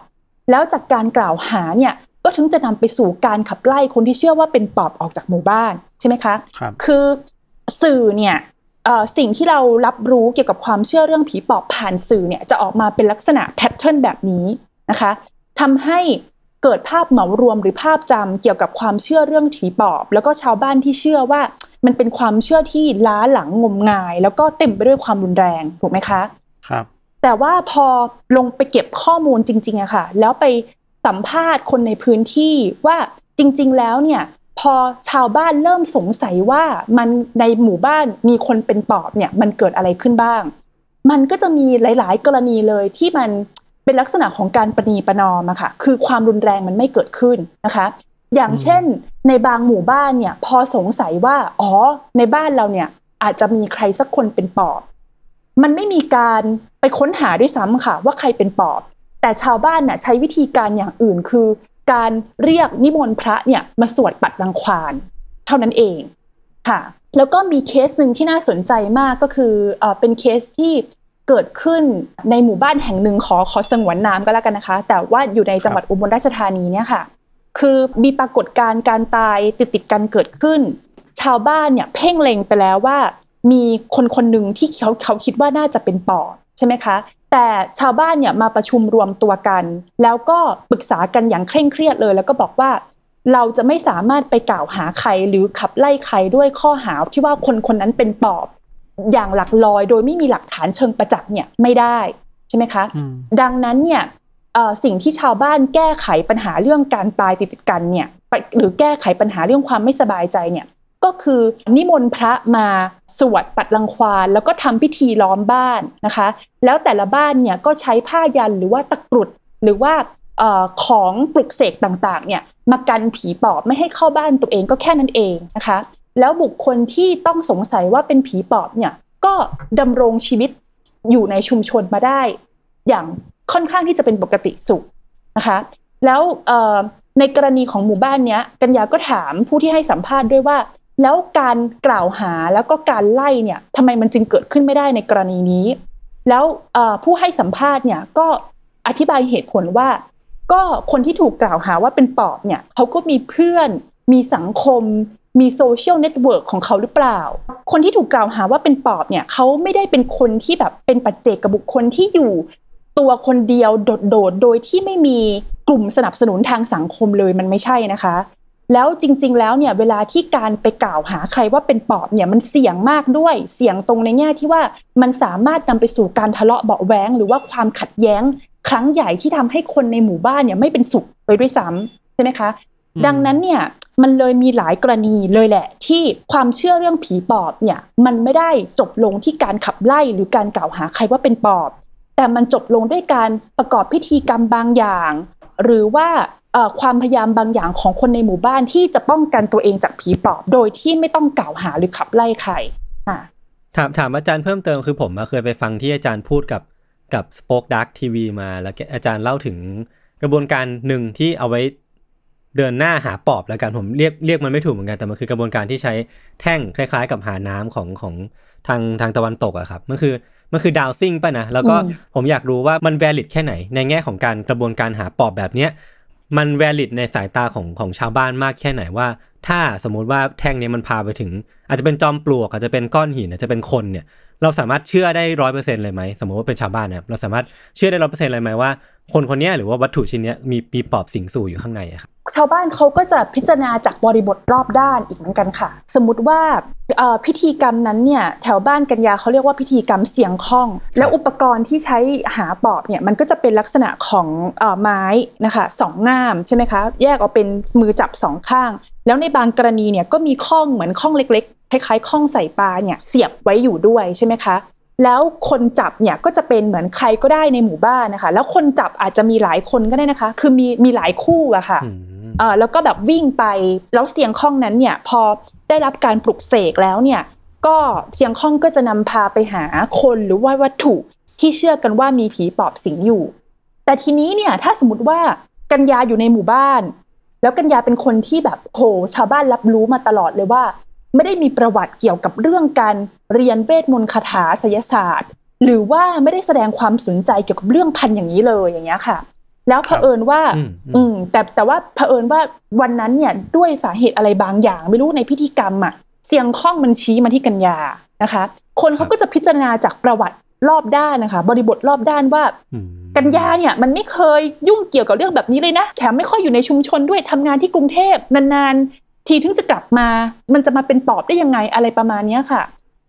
แล้วจากการกล่าวหาเนี่ยก็ถึงจะนำไปสู่การขับไล่คนที่เชื่อว่าเป็นปอบออกจากหมู่บ้านใช่ไหมคะครับคือสื่อเนี่ยเอ่อสิ่งที่เรารับรู้เกี่ยวกับความเชื่อเรื่องผีปอบผ่านสื่อเนี่ยจะออกมาเป็นลักษณะแพทเทิร์นแบบนี้นะคะทำให้เกิดภาพเหมารวมหรือภาพจำเกี่ยวกับความเชื่อเรื่องผีปอบ แล้วก็ชาวบ้านที่เชื่อว่า มันเป็นความเชื่อที่ล้าหลังงมงาย แล้วก็เต็มไปด้วยความรุนแรงถูกไหมคะ ครับ แต่ว่าพอลงไปเก็บข้อมูลจริงๆอะค่ะ แล้วไปสัมภาษณ์คนในพื้นที่ว่าจริง ๆ แล้วเนี่ยพอชาวบ้านเริ่มสงสัยว่ามันในหมู่บ้านมีคนเป็นปอบเนี่ยมันเกิดอะไรขึ้นบ้าง มันก็จะมีหลาย ๆ กรณีเลยที่มันเป็นลักษณะของการประนีประนอมอะค่ะ คือความรุนแรงมันไม่เกิดขึ้นนะคะ อย่างเช่น ในบางหมู่บ้านเนี่ยพอสงสัยว่าอ๋อในบ้านเราเนี่ยอาจจะมีใครสักคนเป็นปอบ มันไม่มีการไปค้นหาด้วยซ้ำค่ะ ว่าใครเป็นปอบ แต่ชาวบ้านน่ะใช้วิธีการอย่างอื่นคือ การเรียกนิมนต์พระเนี่ยมาสวดปัดรังควานเท่านั้นเองค่ะ แล้วก็มีเคสหนึ่งที่น่าสนใจมากก็คือเอ่อเป็นเคสที่เกิดขึ้นในหมู่บ้านแห่งหนึ่งขอขอสงวนนามก็แล้วกันนะคะ แต่ว่าอยู่ในจังหวัดอุบลราชธานีเนี่ยค่ะ คือมีปรากฏการณ์การตายติดติดๆกันเกิดขึ้น ชาวบ้านเนี่ยเพ่งเล็งไปแล้วว่า มีคนคนหนึ่งที่เขาเขาคิดว่าน่าจะเป็นปอบใช่ไหมคะ แต่ชาวบ้านเนี่ยมาประชุมรวมตัวกัน แล้วก็ปรึกษากันอย่างเคร่งเครียดเลย แล้วก็บอกว่า เราจะไม่สามารถไปกล่าวหาใครหรือขับไล่ใครด้วยข้อหาที่ว่าคนคนนั้นเป็นปอบ อย่างหลักลอยโดยไม่มีหลักฐานเชิงประจักษ์เนี่ยไม่ได้ใช่ไหมคะอืมดังนั้นเนี่ยเอ่อ สิ่งที่ชาวบ้านแก้ไขปัญหาเรื่องการตายติดติดกันเนี่ยหรือแก้ไขปัญหาเรื่องความไม่สบายใจเนี่ยก็คือนิมนต์พระมาสวดปัดรังควานแล้วก็ทำพิธีล้อมบ้านนะคะ แล้วแต่ละบ้านเนี่ยก็ใช้ผ้ายันหรือว่าตะกรุดหรือว่าอของปลุกเสกต่างๆเนี่ยมากันผีปอบไม่ให้เข้าบ้านตัวเองก็แค่นั้นเองนะคะ แล้วบุคคลที่ต้องสงสัยว่าเป็นผีปอบเนี่ยก็ดำรงชีวิตอยู่ในชุมชนมาได้อย่าง ค่อนข้างที่จะเป็นปกติสุขนะคะแล้วในกรณีของหมู่บ้านเนี้ยกัญญาก็ถามผู้ที่ให้สัมภาษณ์ด้วยว่า แล้วการกล่าวหาแล้วก็การไล่เนี่ยทำไมมันจึงเกิดขึ้นไม่ได้ในกรณีนี้ แล้วผู้ให้สัมภาษณ์เนี่ยก็อธิบายเหตุผลว่า ก็คนที่ถูกกล่าวหาว่าเป็นปอบเนี่ยเขาก็มีเพื่อน มีสังคม มี social network ของเขาหรือเปล่า คนที่ถูกกล่าวหาว่าเป็นปอบเนี่ยเขาไม่ได้เป็นคนที่แบบเป็นปัจเจกกับบุคคลที่อยู่ ตัวคนเดียวโดดๆโดยที่ไม่มีกลุ่มสนับสนุนทางสังคมเลยมันไม่ใช่นะคะ แล้วจริง ๆ แล้วเนี่ยเวลาที่การไปกล่าวหาใครว่าเป็นปอบเนี่ยมันเสี่ยงมากด้วย เสี่ยงตรงในแง่ที่ว่ามันสามารถนำไปสู่การทะเลาะเบาะแว้งหรือว่าความขัดแย้ง ครั้งใหญ่ที่ทำให้คนในหมู่บ้านเนี่ยไม่เป็นสุขเลยด้วยซ้ำใช่ไหมคะอืมดังนั้นเนี่ยมันเลยมีหลายกรณีเลยแหละ ที่ความเชื่อเรื่องผีปอบเนี่ยมันไม่ได้จบลงที่การขับไล่หรือการกล่าวหาใครว่าเป็นปอบ แต่มันจบลงด้วยการประกอบพิธีกรรมบางอย่าง หรือว่าความพยายามบางอย่างของคนในหมู่บ้านที่จะป้องกันตัวเองจากผีปอบ โดยที่ไม่ต้องกล่าวหาหรือขับไล่ใครถามถามอาจารย์เพิ่มเติมคือผมเคยไปฟังที่อาจารย์พูดกับกับสป็อคดักทีวีมา แล้วอาจารย์เล่าถึงกระบวนการหนึ่งที่เอาไว้เดินหน้าหาปอบแล้วกันผมเรียกเรียกมันไม่ถูกเหมือนกันแต่มันคือกระบวนการที่ใช้แท่งคล้าย ๆ กับหาน้ำของของทางทางตะวันตกอะครับมันคือ มันคือดาวซิ่งป่ะนะ แล้วก็อืมผมอยากรู้ว่ามันแวลิดแค่ไหน ในแง่ของการกระบวนการหาปอบแบบเนี้ยมันแวลิดในสายตาของของชาวบ้านมากแค่ไหนว่า ถ้าสมมุติว่าแท่งเนี้ยมันพาไปถึง อาจจะเป็นจอมปลวกอาจจะเป็นก้อนหินอาจจะเป็นคนเนี่ย เราสามารถเชื่อได้ร้อยเปอร์เซ็นเลยไหมสมมติว่าเป็นชาวบ้านนะครับเราสามารถเชื่อได้ร้อยเปอร์เซ็นเลยไหมว่าคนคนเนี้ยหรือว่าวัตถุชิ้นเนี้ยมีปีปอบสิงสู่อยู่ข้างในอะครับชาวบ้านเขาก็จะพิจารณาจากบริบทรอบด้านอีกเหมือนกันค่ะ สมมติว่าเอ่อ พิธีกรรมนั้นเนี่ยแถวบ้านกัญญาเขาเรียกว่าพิธีกรรมเสียงข้อง แล้วอุปกรณ์ที่ใช้หาปอบเนี่ยมันก็จะเป็นลักษณะของเอ่อไม้นะคะสองง่ามใช่ไหมคะแยกออกเป็นมือจับสองข้าง แล้วในบางกรณีเนี่ยก็มีข้องเหมือนข้องเล็กๆคล้ายๆข้องใส่ปลาเนี่ยเสียบไว้อยู่ด้วยใช่ไหมคะแล้วคนจับเนี่ยก็จะเป็นเหมือนใครก็ได้ในหมู่บ้านนะคะ แล้วคนจับอาจจะมีหลายคนก็ได้นะคะ คือมีมีหลายคู่อะค่ะอืม เออแล้วก็แบบวิ่งไปแล้วเสียงข้องนั้นเนี่ยพอได้รับการปลุกเสกแล้วเนี่ยก็เสียงข้องก็จะนำพาไปหาคนหรือว่าวัตถุที่เชื่อกันว่ามีผีปอบสิงอยู่ แต่ทีนี้เนี่ยถ้าสมมติว่ากัญญาอยู่ในหมู่บ้าน แล้วกัญญาเป็นคนที่แบบโหชาวบ้านรับรู้มาตลอดเลยว่า ไม่ได้มีประวัติเกี่ยวกับเรื่องการเรียนเวทมนต์คาถาไสยศาสตร์ หรือว่าไม่ได้แสดงความสนใจเกี่ยวกับเรื่องพันอย่างนี้เลยอย่างเงี้ยค่ะ แล้วเผอิญว่าอืมอืมอืม แต่แต่ว่าเผอิญว่าวันนั้นเนี่ยด้วยสาเหตุอะไรบางอย่าง ไม่รู้ในพิธีกรรมอะเสียงข้องมันชี้มาที่กัญญานะคะ คนเขาก็จะพิจารณาจากประวัติรอบด้านนะคะ บริบทรอบด้านว่าอืมกัญญาเนี่ยมันไม่เคยยุ่งเกี่ยวกับเรื่องแบบนี้เลยนะแถมไม่ค่อยอยู่ในชุมชนด้วยทำงานที่กรุงเทพนานๆ ทีถึงจะกลับมา มันจะมาเป็นปอบได้ยังไงอะไรประมาณเนี้ยค่ะ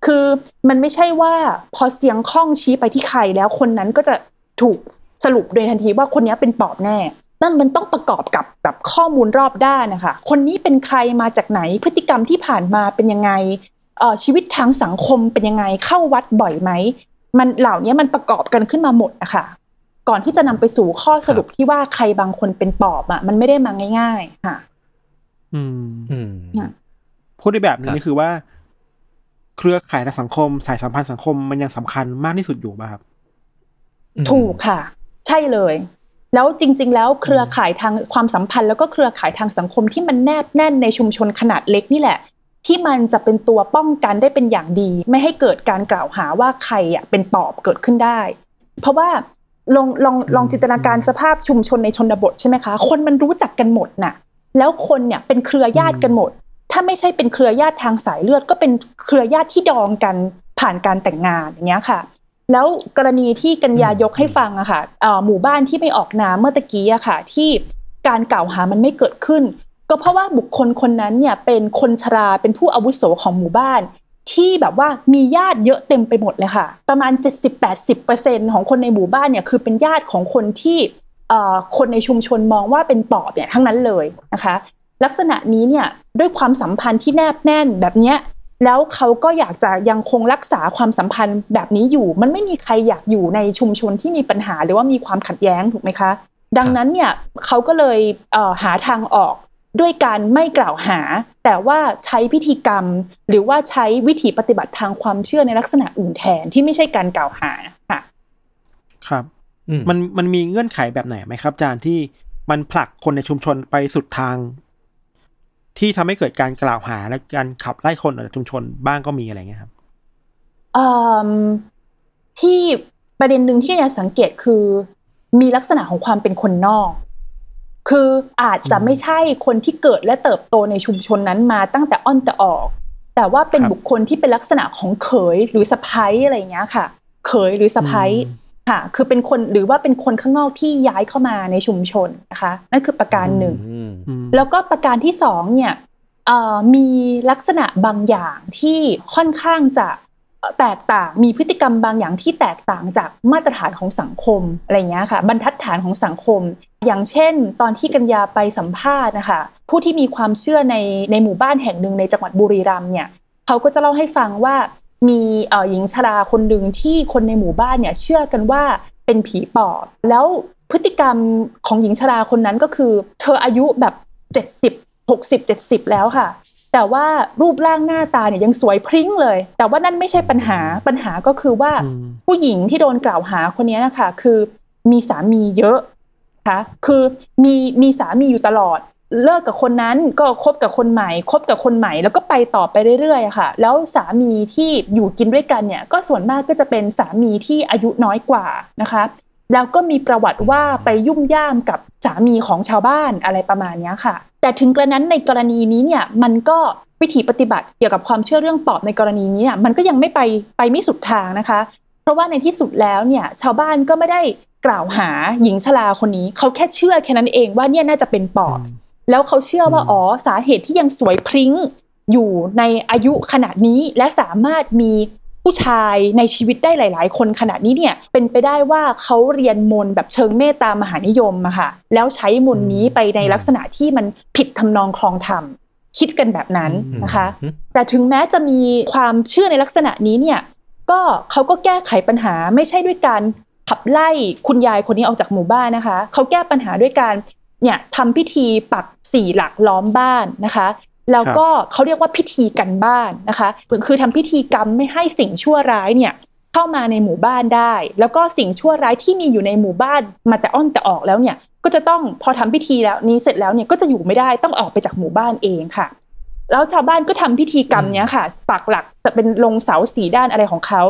คือมันไม่ใช่ว่าพอเสียงข้องชี้ไปที่ใครแล้วคนนั้นก็จะถูก สรุปโดยทันทีว่าคนนี้เป็นปอบแน่นั่นมันต้องประกอบกับแบบข้อมูลรอบด้านนะคะ คนนี้เป็นใครมาจากไหนพฤติกรรมที่ผ่านมาเป็นยังไงเอ่อชีวิตทางสังคมเป็นยังไงเข้าวัดบ่อยไหมมันเหล่านี้มันประกอบกันขึ้นมาหมดนะคะก่อนที่จะนำไปสู่ข้อสรุปที่ว่าใครบางคนเป็นปอบอะ มันไม่ได้มาง่าย ๆ ค่ะ อืมอืมน่ะพูดได้แบบนี้ครับนี่คือว่า เครือข่ายทางสังคม สายสัมพันธ์สังคมมันยังสำคัญมากที่สุดอยู่ป่ะครับ ถูกค่ะใช่เลย แล้วจริง ๆ แล้วเครือข่ายทางความสัมพันธ์ แล้วก็เครือข่ายทางสังคมที่มันแนบแน่นในชุมชนขนาดเล็กนี่แหละ ที่มันจะเป็นตัวป้องกันได้เป็นอย่างดี ไม่ให้เกิดการกล่าวหาว่าใครอะเป็นปอบเกิดขึ้นได้ เพราะว่าลองลองลองจินตนาการสภาพชุมชนในชนบทใช่ไหมคะ คนมันรู้จักกันหมดน่ะ แล้วคนเนี่ยเป็นเครือญาติกันหมด ถ้าไม่ใช่เป็นเครือญาติทางสายเลือด ก็เป็นเครือญาติที่ดองกันผ่านการแต่งงานอย่างเงี้ยค่ะ แล้วกรณีที่กัญญายกให้ฟังอะค่ะเอ่อหมู่บ้านที่ไม่ออกนามเมื่อตะกี้อะค่ะ ที่การกล่าวหามันไม่เกิดขึ้น ก็เพราะว่าบุคคลคนนั้นเนี่ยเป็นคนชราเป็นผู้อาวุโสของหมู่บ้าน ที่แบบว่ามีญาติเยอะเต็มไปหมดเลยค่ะ ประมาณ 70-80%ของคนในหมู่บ้านเนี่ยคือเป็นญาติของคนที่เอ่อคนในชุมชนมองว่าเป็นปอบเนี่ยทั้งนั้นเลยนะคะ ลักษณะนี้เนี่ยด้วยความสัมพันธ์ที่แนบแน่นแบบเนี้ย แล้วเขาก็อยากจะยังคงรักษาความสัมพันธ์แบบนี้อยู่ มันไม่มีใครอยากอยู่ในชุมชนที่มีปัญหาหรือว่ามีความขัดแย้งถูกไหมคะ ดังนั้นเนี่ยเขาก็เลยเอ่อหาทางออกด้วยการไม่กล่าวหา แต่ว่าใช้พิธีกรรม หรือว่าใช้วิธีปฏิบัติทางความเชื่อในลักษณะอื่นแทนที่ไม่ใช่การกล่าวหาค่ะ ครับอืมมันมันมีเงื่อนไขแบบไหนไหมครับอาจารย์ที่มันผลักคนในชุมชนไปสุดทาง ที่ทำให้เกิดการกล่าวหาและการขับไล่คนออกจากชุมชนบ้างก็มีอะไรเงี้ยครับเอิ่มที่ประเด็นหนึ่งที่อยากสังเกตคือ มีลักษณะของความเป็นคนนอก คืออาจจะอืมไม่ใช่คนที่เกิดและเติบโตในชุมชนนั้นมาตั้งแต่อ้อนแต่ออก แต่ว่าเป็นครับบุคคลที่เป็นลักษณะของเขยหรือสะพ้ยอะไรอย่างเงี้ยค่ะ เขยหรือสะพ้ยอืม ค่ะ คือเป็นคนหรือว่าเป็นคนข้างนอกที่ย้ายเข้ามาในชุมชนนะคะ นั่นคือประการหนึ่งอืมอืมแล้วก็ประการที่สองเนี่ยเอ่อมีลักษณะบางอย่างที่ค่อนข้างจะแตกต่าง มีพฤติกรรมบางอย่างที่แตกต่างจากมาตรฐานของสังคมอะไรเงี้ยค่ะ บรรทัดฐานของสังคม อย่างเช่น ตอนที่กัญญาไปสัมภาษณ์นะคะ ผู้ที่มีความเชื่อในในหมู่บ้านแห่งหนึ่งในจังหวัดบุรีรัมย์เนี่ย เขาก็จะเล่าให้ฟังว่า มีเออหญิงชราคนหนึ่งที่คนในหมู่บ้านเนี่ยเชื่อกันว่าเป็นผีปอบ แล้วพฤติกรรมของหญิงชราคนนั้นก็คือ เธออายุแบบ70 60 70แล้วค่ะ แต่ว่ารูปร่างหน้าตาเนี่ยยังสวยพริ้งเลย แต่ว่านั่นไม่ใช่ปัญหาปัญหาก็คือว่าผู้หญิงที่โดนกล่าวหาคนนี้นะคะคือมีสามีเยอะนะคะคือมีมีสามีอยู่ตลอด เลิกกับคนนั้นก็คบกับคนใหม่คบกับคนใหม่แล้วก็ไปต่อไปเรื่อยๆค่ะ แล้วสามีที่อยู่กินด้วยกันเนี่ย ก็ส่วนมากก็จะเป็นสามีที่อายุน้อยกว่านะคะ แล้วก็มีประวัติว่าไปยุ่มย่ามกับสามีของชาวบ้านอะไรประมาณนี้ค่ะ แต่ถึงกระนั้นในกรณีนี้เนี่ยมันก็วิธีปฏิบัติเกี่ยวกับความเชื่อเรื่องปอบในกรณีนี้เนี่ยมันก็ยังไม่ไปไปไม่สุดทางนะคะ เพราะว่าในที่สุดแล้วเนี่ยชาวบ้านก็ไม่ได้กล่าวหาหญิงชราคนนี้ เขาแค่เชื่อแค่นั้นเองว่าเนี่ยน่าจะเป็นปอบ แล้วเขาเชื่อว่าอืมอ๋อสาเหตุที่ยังสวยพริ้งอยู่ในอายุขนาดนี้และสามารถมีผู้ชายในชีวิตได้หลาย ๆ คนขนาดนี้เนี่ยเป็นไปได้ว่าเขาเรียนมนต์แบบเชิงเมตตามหานิยมอะค่ะแล้วใช้มนต์นี้ไปในลักษณะที่มันผิดทำนองคลองธรรมคิดกันแบบนั้นนะคะอืมแต่ถึงแม้จะมีความเชื่อในลักษณะนี้เนี่ยก็เขาก็แก้ไขปัญหาไม่ใช่ด้วยการขับไล่คุณยายคนนี้ออกจากหมู่บ้านนะคะ เขาแก้ปัญหาด้วยการ เนี่ยทำพิธีปักสี่หลักล้อมบ้านนะคะแล้วก็เขาเรียกว่าพิธีกันบ้านนะคะคือทำพิธีกรรมไม่ให้สิ่งชั่วร้ายเนี่ยเข้ามาในหมู่บ้านได้ แล้วก็สิ่งชั่วร้ายที่มีอยู่ในหมู่บ้านมาแต่อ้อนแต่ออกแล้วเนี่ยก็จะต้องพอทำพิธีแล้วนี้เสร็จแล้วเนี่ยก็จะอยู่ไม่ได้ต้องออกไปจากหมู่บ้านเองค่ะ แล้วชาวบ้านก็ทำพิธีกรรมเนี้ยค่ะปักหลักจะเป็นลงเสาสีด้านอะไรของเขา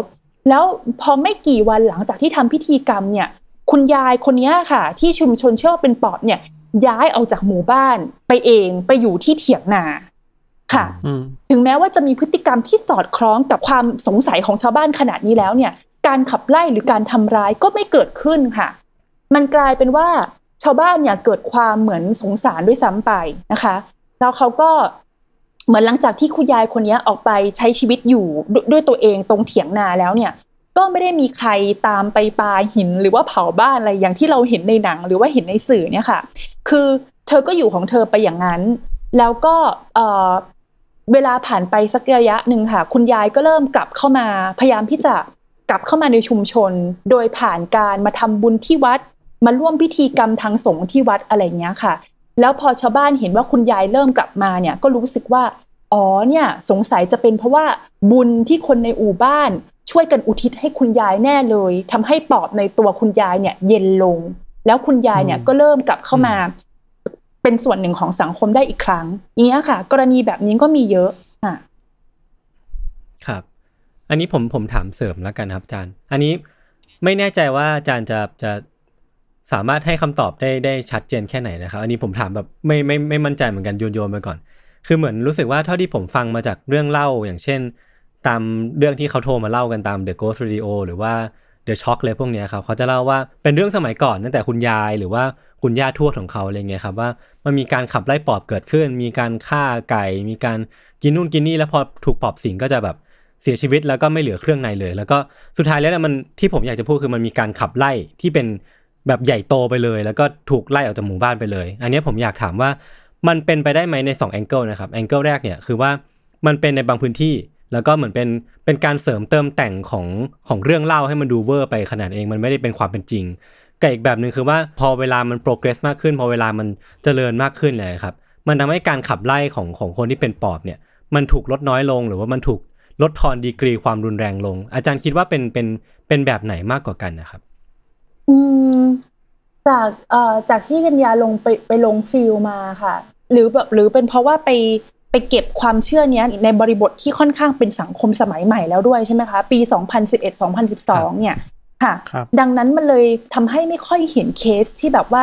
แล้วพอไม่กี่วันหลังจากที่ทำพิธีกรรมเนี่ยคุณยายคนเนี้ยค่ะ ที่ชุมชนเชื่อว่าเป็นปอบเนี่ย ย้ายออกจากหมู่บ้านไปเองไปอยู่ที่เถียงนาค่ะอืมถึงแม้ว่าจะมีพฤติกรรมที่สอดคล้องกับความสงสัยของชาวบ้านขนาดนี้แล้วเนี่ย การขับไล่หรือการทำร้ายก็ไม่เกิดขึ้นค่ะ มันกลายเป็นว่าชาวบ้านเนี่ยเกิดความเหมือนสงสารด้วยซ้ำไปนะคะ แล้วเขาก็เหมือนหลังจากที่คุณยายคนนี้ออกไปใช้ชีวิตอยู่ดด้วยตัวเองตรงเถียงนาแล้วเนี่ย ก็ไม่ได้มีใครตามไปปาหินหรือว่าเผาบ้านอะไรอย่างที่เราเห็นในหนังหรือว่าเห็นในสื่อเนี่ยค่ะ คือเธอก็อยู่ของเธอไปอย่างนั้น แล้วก็เอ่อเวลาผ่านไปสักระยะหนึ่งค่ะ คุณยายก็เริ่มกลับเข้ามา พยายามที่จะกลับเข้ามาในชุมชน โดยผ่านการมาทำบุญที่วัด มาร่วมพิธีกรรมทางสงฆ์ที่วัดอะไรเงี้ยค่ะ แล้วพอชาวบ้านเห็นว่าคุณยายเริ่มกลับมาเนี่ยก็รู้สึกว่าอ๋อเนี่ยสงสัยจะเป็นเพราะว่าบุญที่คนในอู่บ้าน ช่วยกันอุทิศให้คุณยายแน่เลยทำให้ปอบในตัวคุณยายเนี่ยเย็นลง แล้วคุณยายเนี่ยอืมก็เริ่มกลับเข้ามา เป็นส่วนหนึ่งของสังคมได้อีกครั้งอย่างเงี้ยค่ะ กรณีแบบนี้ก็มีเยอะอะครับ อันนี้ผมผมถามเสริมแล้วกันครับอาจารย์ อันนี้ไม่แน่ใจว่าอาจารย์จะจะสามารถให้คำตอบได้ได้ชัดเจนแค่ไหนนะครับ อันนี้ผมถามแบบไม่ไม่ไม่มั่นใจเหมือนกันโยนโยนไปก่อน คือเหมือนรู้สึกว่าเท่าที่ผมฟังมาจากเรื่องเล่าอย่างเช่น ตามเรื่องที่เขาโทรมาเล่ากันตาม The Ghost Radio หรือว่า The Shock เลยพวกนี้ครับเขาจะเล่าว่าเป็นเรื่องสมัยก่อนตั้งแต่คุณยายหรือว่าคุณย่าทวดของเขาอะไรเงี้ยครับว่ามันมีการขับไล่ปอบเกิดขึ้น มีการฆ่าไก่ มีการกินนู่นกินนี่แล้วพอถูกปอบสิงก็จะแบบเสียชีวิตแล้วก็ไม่เหลือเครื่องในเลย แล้วก็สุดท้ายแล้วเนี่ยมันที่ผมอยากจะพูดคือมันมีการขับไล่ที่เป็นแบบใหญ่โตไปเลย แล้วก็ถูกไล่ออกจากหมู่บ้านไปเลย อันนี้ผมอยากถามว่ามันเป็นไปได้ไหมใน2 angle นะครับ angle แรกเนี่ยคือว่ามันเป็นในบางพื้นที่ แล้วก็เหมือนเป็นเป็นการเสริมเติมแต่งของของเรื่องเล่าให้มันดูเวอร์ไปขนาดเองมันไม่ได้เป็นความเป็นจริงกับอีกแบบหนึ่งคือว่าพอเวลามันโปรเกรสมากขึ้น พอเวลามันเจริญมากขึ้นเลยครับมันทำให้การขับไล่ของของคนที่เป็นปอบเนี่ยมันถูกลดน้อยลงหรือว่ามันถูกลดทอนดีกรีความรุนแรงลง อาจารย์คิดว่าเป็นเป็นเป็นแบบไหนมากกว่ากันนะครับ อืมจากเอ่อจากที่กัญญาลงไปไปลงฟิลมาค่ะ หรือแบบหรือเป็นเพราะว่าไป ไปเก็บความเชื่อเนี้ยในบริบทที่ค่อนข้างเป็นสังคมสมัยใหม่แล้วด้วยใช่ไหมคะ ปี 2011-2012 เนี่ยค่ะครับดังนั้นมันเลยทำให้ไม่ค่อยเห็นเคสที่แบบว่า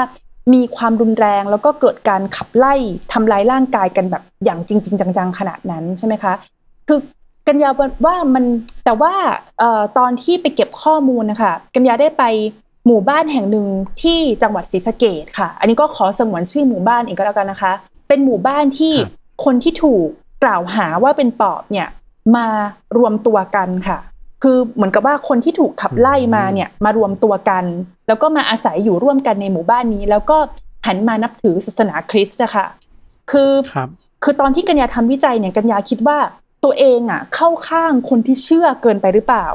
มีความรุนแรงแล้วก็เกิดการขับไล่ทำลายร่างกายกันแบบอย่างจริง ๆ จังๆ ขนาดนั้นใช่ไหมคะ คือกัญญาว่ามันแต่ว่าเอ่อตอนที่ไปเก็บข้อมูลนะคะกัญญาได้ไปหมู่บ้านแห่งหนึ่งที่จังหวัดศรีสะเกดค่ะ อันนี้ก็ขอสงวนชื่อหมู่บ้านเองก็แล้วกันนะคะ เป็นหมู่บ้านที่ ครับคนที่ถูกกล่าวหาว่าเป็นปอบเนี่ยมารวมตัวกันค่ะ คือเหมือนกับว่าคนที่ถูกขับไล่มาเนี่ยมารวมตัวกัน แล้วก็มาอาศัยอยู่ร่วมกันในหมู่บ้านนี้ แล้วก็หันมานับถือศาสนาคริสต์นะคะคือครับคือตอนที่กัญญาทำวิจัยเนี่ยกัญญาคิดว่าตัวเองอะเข้าข้างคนที่เชื่อเกินไปหรือเปล่า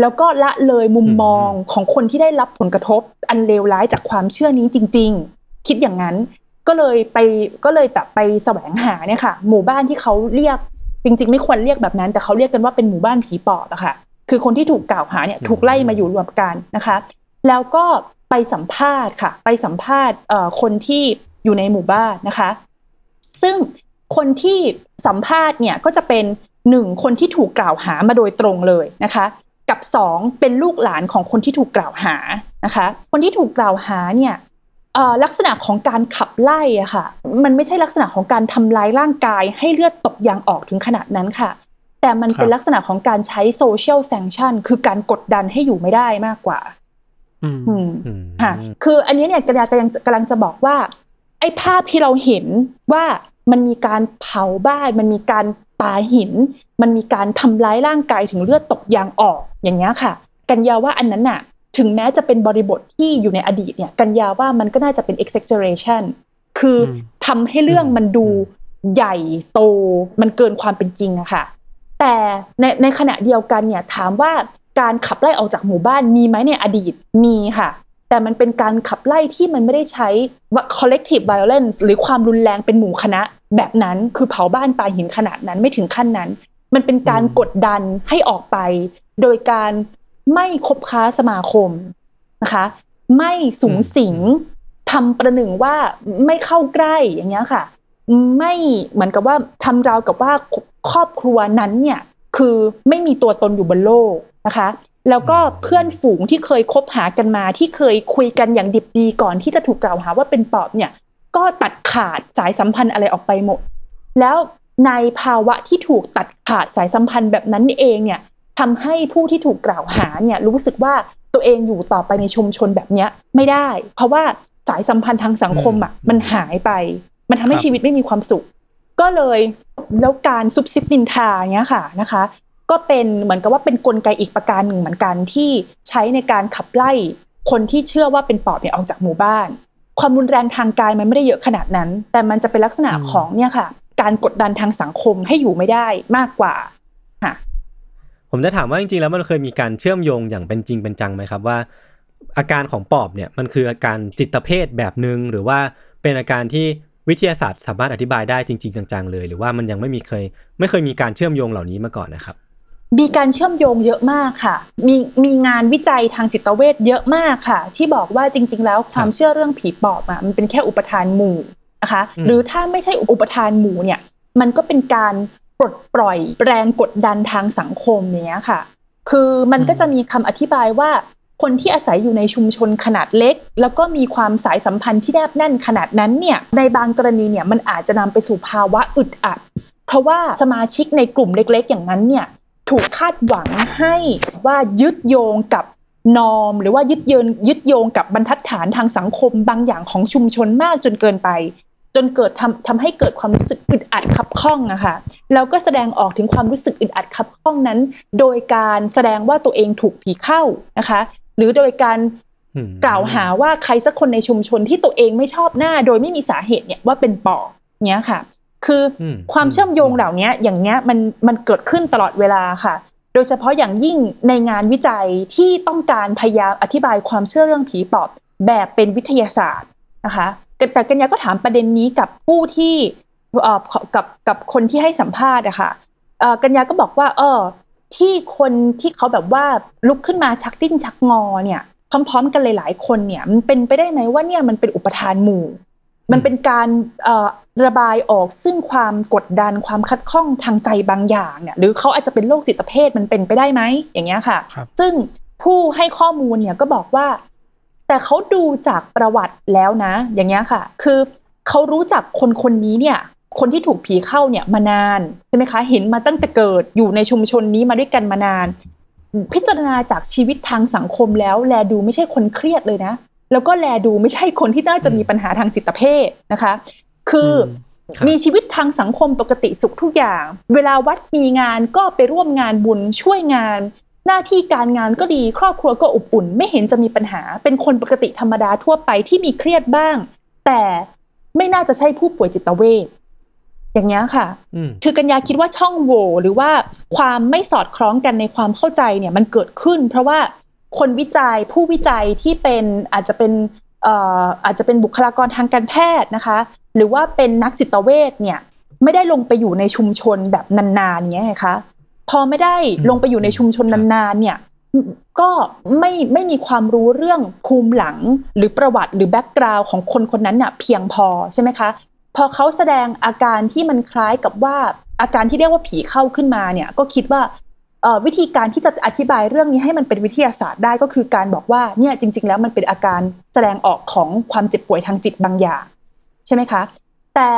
แล้วก็ละเลยมุมมองของคนที่ได้รับผลกระทบอันเลวร้ายจากความเชื่อนี้จริง ๆ คิดอย่างนั้น ก็เลยไปก็เลยแบบไปแสวงหาเนี่ยค่ะ หมู่บ้านที่เขาเรียกจริง ๆ ไม่ควรเรียกแบบนั้น แต่เขาเรียกกันว่าเป็นหมู่บ้านผีปอบอะค่ะ คือคนที่ถูกกล่าวหาเนี่ยถูกไล่มาอยู่รวมกันนะคะ แล้วก็ไปสัมภาษณ์ค่ะ ไปสัมภาษณ์เอ่อคนที่อยู่ในหมู่บ้านนะคะ ซึ่งคนที่สัมภาษณ์เนี่ยก็จะเป็นหนึ่งคนที่ถูกกล่าวหามาโดยตรงเลยนะคะ กับสองเป็นลูกหลานของคนที่ถูกกล่าวหานะคะ คนที่ถูกกล่าวหาเนี่ยเอ่อ ลักษณะของการขับไล่อะค่ะ มันไม่ใช่ลักษณะของการทำร้ายร่างกาย ให้เลือดตกยางออกถึงขนาดนั้นค่ะ แต่มันเป็นครับลักษณะของการใช้โซเชียลแซงชันคือการกดดันให้อยู่ไม่ได้มากกว่าอืมอืมอืมค่ะคืออันนี้เนี่ยกำลังกำลังกำลังจะบอกว่า ไอ้ภาพที่เราเห็นว่ามันมีการเผาบ้าน มันมีการปาหิน มันมีการทำร้ายร่างกายถึงเลือดตกยางออกอย่างเงี้ยค่ะ กัญญาว่าอันนั้นน่ะ ถึงแม้จะเป็นบริบทที่อยู่ในอดีตเนี่ย กัญญาว่ามันก็น่าจะเป็น exaggeration คืออมทำให้เรื่องมันดูใหญ่โต มันเกินความเป็นจริงอะค่ะ แต่ในในขณะเดียวกันเนี่ยถามว่าการขับไล่ออกจากหมู่บ้านมีไหมในอดีตมีค่ะ แต่มันเป็นการขับไล่ที่มันไม่ได้ใช้ว่า collective violence หรือความรุนแรงเป็นหมู่คณะ แบบนั้นคือเผาบ้านปาหินขนาดนั้นไม่ถึงขั้นนั้น มันเป็นการอืมกดดันให้ออกไป โดยการ ไม่คบค้าสมาคมนะคะ ไม่สูงสิงทำประหนึ่งว่าไม่เข้าใกล้อย่างเงี้ยค่ะ ไม่เหมือนกับว่าทำราวกับว่าครอบครัวนั้นเนี่ยคือไม่มีตัวตนอยู่บนโลกนะคะ แล้วก็เพื่อนฝูงที่เคยคบหากันมาที่เคยคุยกันอย่างดิบดีก่อนที่จะถูกกล่าวหาว่าเป็นปอบเนี่ย ก็ตัดขาดสายสัมพันธ์อะไรออกไปหมด แล้วในภาวะที่ถูกตัดขาดสายสัมพันธ์แบบนั้นนี่เองเนี่ย ทำให้ผู้ที่ถูกกล่าวหาเนี่ยรู้สึกว่าตัวเองอยู่ต่อไปในชุมชนแบบเนี้ยไม่ได้ เพราะว่าสายสัมพันธ์ทางสังคมอะมันหายไป มันทำให้ครับชีวิตไม่มีความสุข ก็เลยแล้วการซุบซิบนินทาเนี้ยค่ะนะคะ ก็เป็นเหมือนกับว่าเป็นนกลไกอีกประการหนึ่งเหมือนกันที่ใช้ในการขับไล่คนที่เชื่อว่าเป็นปอบเนี่ยออกจากหมู่บ้าน ความรุนแรงทางกายมันไม่ได้เยอะขนาดนั้น แต่มันจะเป็นลักษณะอืมของเนี่ยค่ะ การกดดันทางสังคมให้อยู่ไม่ได้มากกว่าค่ะ ผมจะถามว่าจริงๆแล้วมันเคยมีการเชื่อมโยงอย่างเป็นจริงเป็นจังไหมครับว่า อาการของปอบเนี่ยมันคืออาการจิตเภทแบบหนึ่งหรือว่าเป็นอาการที่วิทยาศาสตร์สามารถอธิบายได้จริง ๆ จังๆเลย หรือว่ามันยังไม่มีเคย ไม่เคยมีการเชื่อมโยงเหล่านี้มาก่อนนะครับมีการเชื่อมโยงเยอะมากค่ะ มีมีงานวิจัยทางจิตเวชเยอะมากค่ะ ที่บอกว่าจริง ๆ แล้วความเชื่อเรื่องผีปอบอะมันเป็นแค่อุปทานหมู่นะคะอืมหรือถ้าไม่ใช่อุปทานหมู่เนี่ย มันก็เป็นการ ปลดปล่อยแรงกดดันทางสังคมเนี้ยค่ะ คือมันก็จะมีคำอธิบายว่าคนที่อาศัยอยู่ในชุมชนขนาดเล็ก แล้วก็มีความสายสัมพันธ์ที่แนบแน่นขนาดนั้นเนี่ยในบางกรณีเนี่ยมันอาจจะนำไปสู่ภาวะอึดอัด เพราะว่าสมาชิกในกลุ่มเล็ก ๆ อย่างนั้นเนี่ยถูกคาดหวังให้ว่ายึดโยงกับนอม หรือว่ายึดโยงยึดโยงกับบรรทัดฐานทางสังคมบางอย่างของชุมชนมากจนเกินไป จนเกิดทำทำให้เกิดความรู้สึกอึดอัดขับข้องอะค่ะแล้วก็แสดงออกถึงความรู้สึกอึดอัดขับข้องนั้น โดยการแสดงว่าตัวเองถูกผีเข้านะคะ หรือโดยการอืมกล่าวหาว่าใครสักคนในชุมชนที่ตัวเองไม่ชอบหน้า โดยไม่มีสาเหตุเนี่ยว่าเป็นปอบเนี้ยค่ะ คืออมความเชื่อมโยงเหล่านี้อย่างเนี้ยมันมันเกิดขึ้นตลอดเวลาค่ะ โดยเฉพาะอย่างยิ่งในงานวิจัยที่ต้องการพยายามอธิบายความเชื่อเรื่องผีปอบแบบเป็นวิทยาศาสตร์นะคะ แต่กัญญาก็ถามประเด็นนี้กับผู้ที่เอ่อกับกับคนที่ให้สัมภาษณ์อะค่ะเอ่อกัญญาก็บอกว่า เออ ที่คนที่เขาแบบว่าลุกขึ้นมาชักดิ้นชักงอเนี่ยพร้อมๆกันหลายๆคนเนี่ยมันเป็นไปได้ไหมว่าเนี่ยมันเป็นอุปทานหมู่ มันเป็นการเอ่อระบายออกซึ่งความกดดันความคัดข้องทางใจบางอย่างเนี่ยหรือเขาอาจจะเป็นโรคจิตเภทมันเป็นไปได้ไหมอย่างเงี้ยค่ะครับซึ่งผู้ให้ข้อมูลเนี่ยก็บอกว่า แต่เขาดูจากประวัติแล้วนะ อย่างเงี้ยค่ะ คือเขารู้จักคนคนนี้เนี่ย คนที่ถูกผีเข้าเนี่ยมานานใช่ไหมคะ เห็นมาตั้งแต่เกิดอยู่ในชุมชนนี้มาด้วยกันมานาน พิจารณาจากชีวิตทางสังคมแล้ว แลดูไม่ใช่คนเครียดเลยนะ แล้วก็แลดูไม่ใช่คนที่น่าจะมีปัญหาทางจิตเภทนะคะ คืออครับมีชีวิตทางสังคมปกติสุขทุกอย่าง เวลาวัดมีงานก็ไปร่วมงานบุญช่วยงาน หน้าที่การงานก็ดีครอบครัวก็อบอุ่น ไม่เห็นจะมีปัญหา เป็นคนปกติธรรมดาทั่วไปที่มีเครียดบ้าง แต่ไม่น่าจะใช่ผู้ป่วยจิตเวชอย่างเงี้ยค่ะอืมคือกัญญาคิดว่าช่องโหว่หรือว่าความไม่สอดคล้องกันในความเข้าใจเนี่ยมันเกิดขึ้น เพราะว่าคนวิจัยผู้วิจัยที่เป็นอาจจะเป็นเอ่ออาจจะเป็นบุคลากรทางการแพทย์นะคะ หรือว่าเป็นนักจิตเวชเนี่ยไม่ได้ลงไปอยู่ในชุมชนแบบนานๆเงี้ยไงคะ พอไม่ได้ลงไปอยู่ในชุมชนนานๆเนี่ยก็ไม่ไม่มีความรู้เรื่องภูมิหลังหรือประวัติหรือแบ็กกราวน์ของคนคนนั้นน่ะเพียงพอใช่ไหมคะพอเขาแสดงอาการที่มันคล้ายกับว่าอาการที่เรียกว่าผีเข้าขึ้นมาเนี่ยก็คิดว่าเอ่อวิธีการที่จะอธิบายเรื่องนี้ให้มันเป็นวิทยาศาสตร์ได้ก็คือการบอกว่าเนี่ยจริง ๆ แล้วมันเป็นอาการแสดงออกของความเจ็บป่วยทางจิตบางอย่างใช่ไหมคะแต่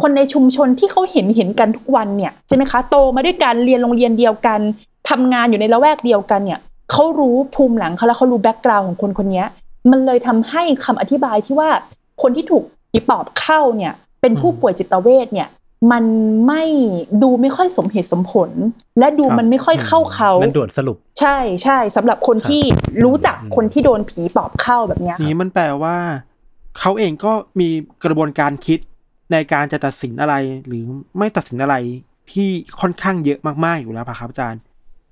คนในชุมชนที่เขาเห็นเห็นกันทุกวันเนี่ยใช่ไหมคะโตมาด้วยกันเรียนโรงเรียนเดียวกันทำงานอยู่ในละแวกเดียวกันเนี่ยเขารู้ภูมิหลังเขาแล้วเขารู้แบ็กกราวน์ของคนคนนี้มันเลยทำให้คำอธิบายที่ว่าคนที่ถูกผีปอบเข้าเนี่ยเป็นผู้ป่วยจิตเวชเนี่ยมันไม่ดูไม่ค่อยสมเหตุสมผล และดูครับมันไม่ค่อยเข้าเขามันด่วนสรุป ใช่ใช่สำหรับคนที่รู้จักคนที่โดนผีปอบเข้าแบบเนี้ยค่ะนี้มันแปลว่า เขาเองก็มีกระบวนการคิด ในการจะตัดสินอะไรหรือไม่ตัดสินอะไรที่ค่อนข้างเยอะมากๆอยู่แล้วครับอาจารย์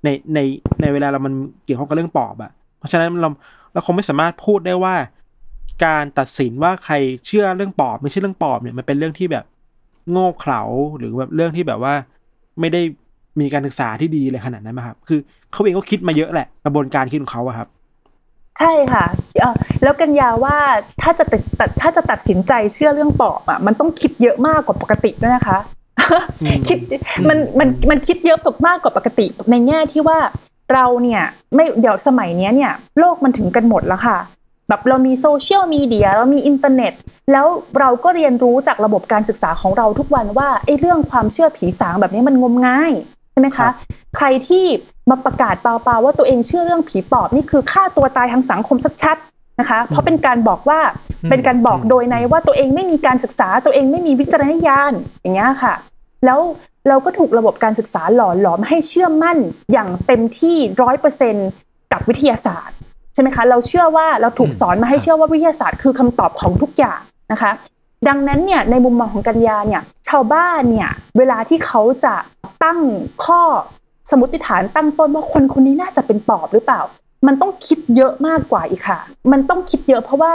ในในในเวลาเรามันเกี่ยวข้องกับเรื่องปอบอะเพราะฉะนั้นเราเราคงไม่สามารถพูดได้ว่า การตัดสินว่าใครเชื่อเรื่องปอบ ไม่ใช่เรื่องปอบเนี่ยมันเป็นเรื่องที่แบบโง่เขลาหรือแบบเรื่องที่แบบว่า ไม่ได้มีการศึกษาที่ดีเลยขนาดนั้นไหมครับ คือเขาเองก็คิดมาเยอะแหละกระบวนการคิดของเขาอะครับ ใช่ค่ะเอ่อแล้วกัญญาว่าถ้าจะตัดตัดถ้าจะตัดสินใจเชื่อเรื่องปอบอะมันต้องคิดเยอะมากกว่าปกติด้วยนะคะอืมคิดมันมันมันคิดเยอะมากกว่าปกติ ในแง่ที่ว่าเราเนี่ยไม่เดี๋ยวสมัยเนี้ยเนี่ยโลกมันถึงกันหมดแล้วค่ะ แบบเรามีโซเชียลมีเดียเรามีอินเทอร์เน็ต แล้วเราก็เรียนรู้จากระบบการศึกษาของเราทุกวันว่าไอ้เรื่องความเชื่อผีสางแบบนี้มันงมงายใช่ไหมคะ ครับใครที่ มาประกาศเปล่าๆว่าตัวเองเชื่อเรื่องผีปอบนี่คือฆ่าตัวตายทางสังคมชัดๆนะคะ เพราะเป็นการบอกว่าอืมเป็นการบอกโดยนัยว่าตัวเองไม่มีการศึกษาตัวเองไม่มีวิจารณญาณอย่างเงี้ยค่ะ แล้วเราก็ถูกระบบการศึกษาหล่อหลอมให้เชื่อมั่นอย่างเต็มที่ร้อยเปอร์เซ็นกับวิทยาศาสตร์ใช่ไหมคะเราเชื่อว่าเราถูกสอนมาให้เชื่อว่าวิทยาศาสตร์คือคำตอบของทุกอย่างนะคะ ดังนั้นเนี่ยในมุมมองของกัญญาเนี่ยชาวบ้านเนี่ยเวลาที่เขาจะตั้งข้อ สมมติฐานตั้งต้นว่าคนคนนี้น่าจะเป็นปอบหรือเปล่า มันต้องคิดเยอะมากกว่าอีกค่ะ มันต้องคิดเยอะเพราะว่า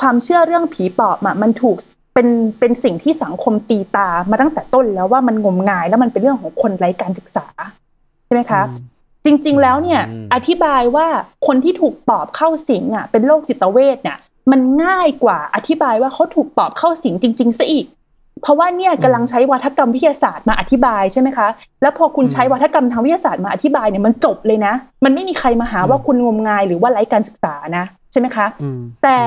ความเชื่อเรื่องผีปอบอะมันถูกเป็นเป็นสิ่งที่สังคมตีตามาตั้งแต่ต้นแล้วว่ามันงมงายแล้วมันเป็นเรื่องของคนไร้การศึกษาใช่ไหมคะ จริง ๆ แล้วเนี่ยอืมอธิบายว่าคนที่ถูกปอบเข้าสิงอะเป็นโรคจิตเวชเนี่ยมันง่ายกว่าอธิบายว่าเขาถูกปอบเข้าสิงจริงๆซะอีก เพราะว่าเนี่ยกำลังใช้วัฒกรรมวิทยาศาสตร์มาอธิบายใช่ไหมคะ แล้วพอคุณใช้วัฒกรรมทางวิทยาศาสตร์มาอธิบายเนี่ยมันจบเลยนะ มันไม่มีใครมาหาว่าคุณงมงายหรือว่าไร้การศึกษานะใช่ไหมคะอืมแต่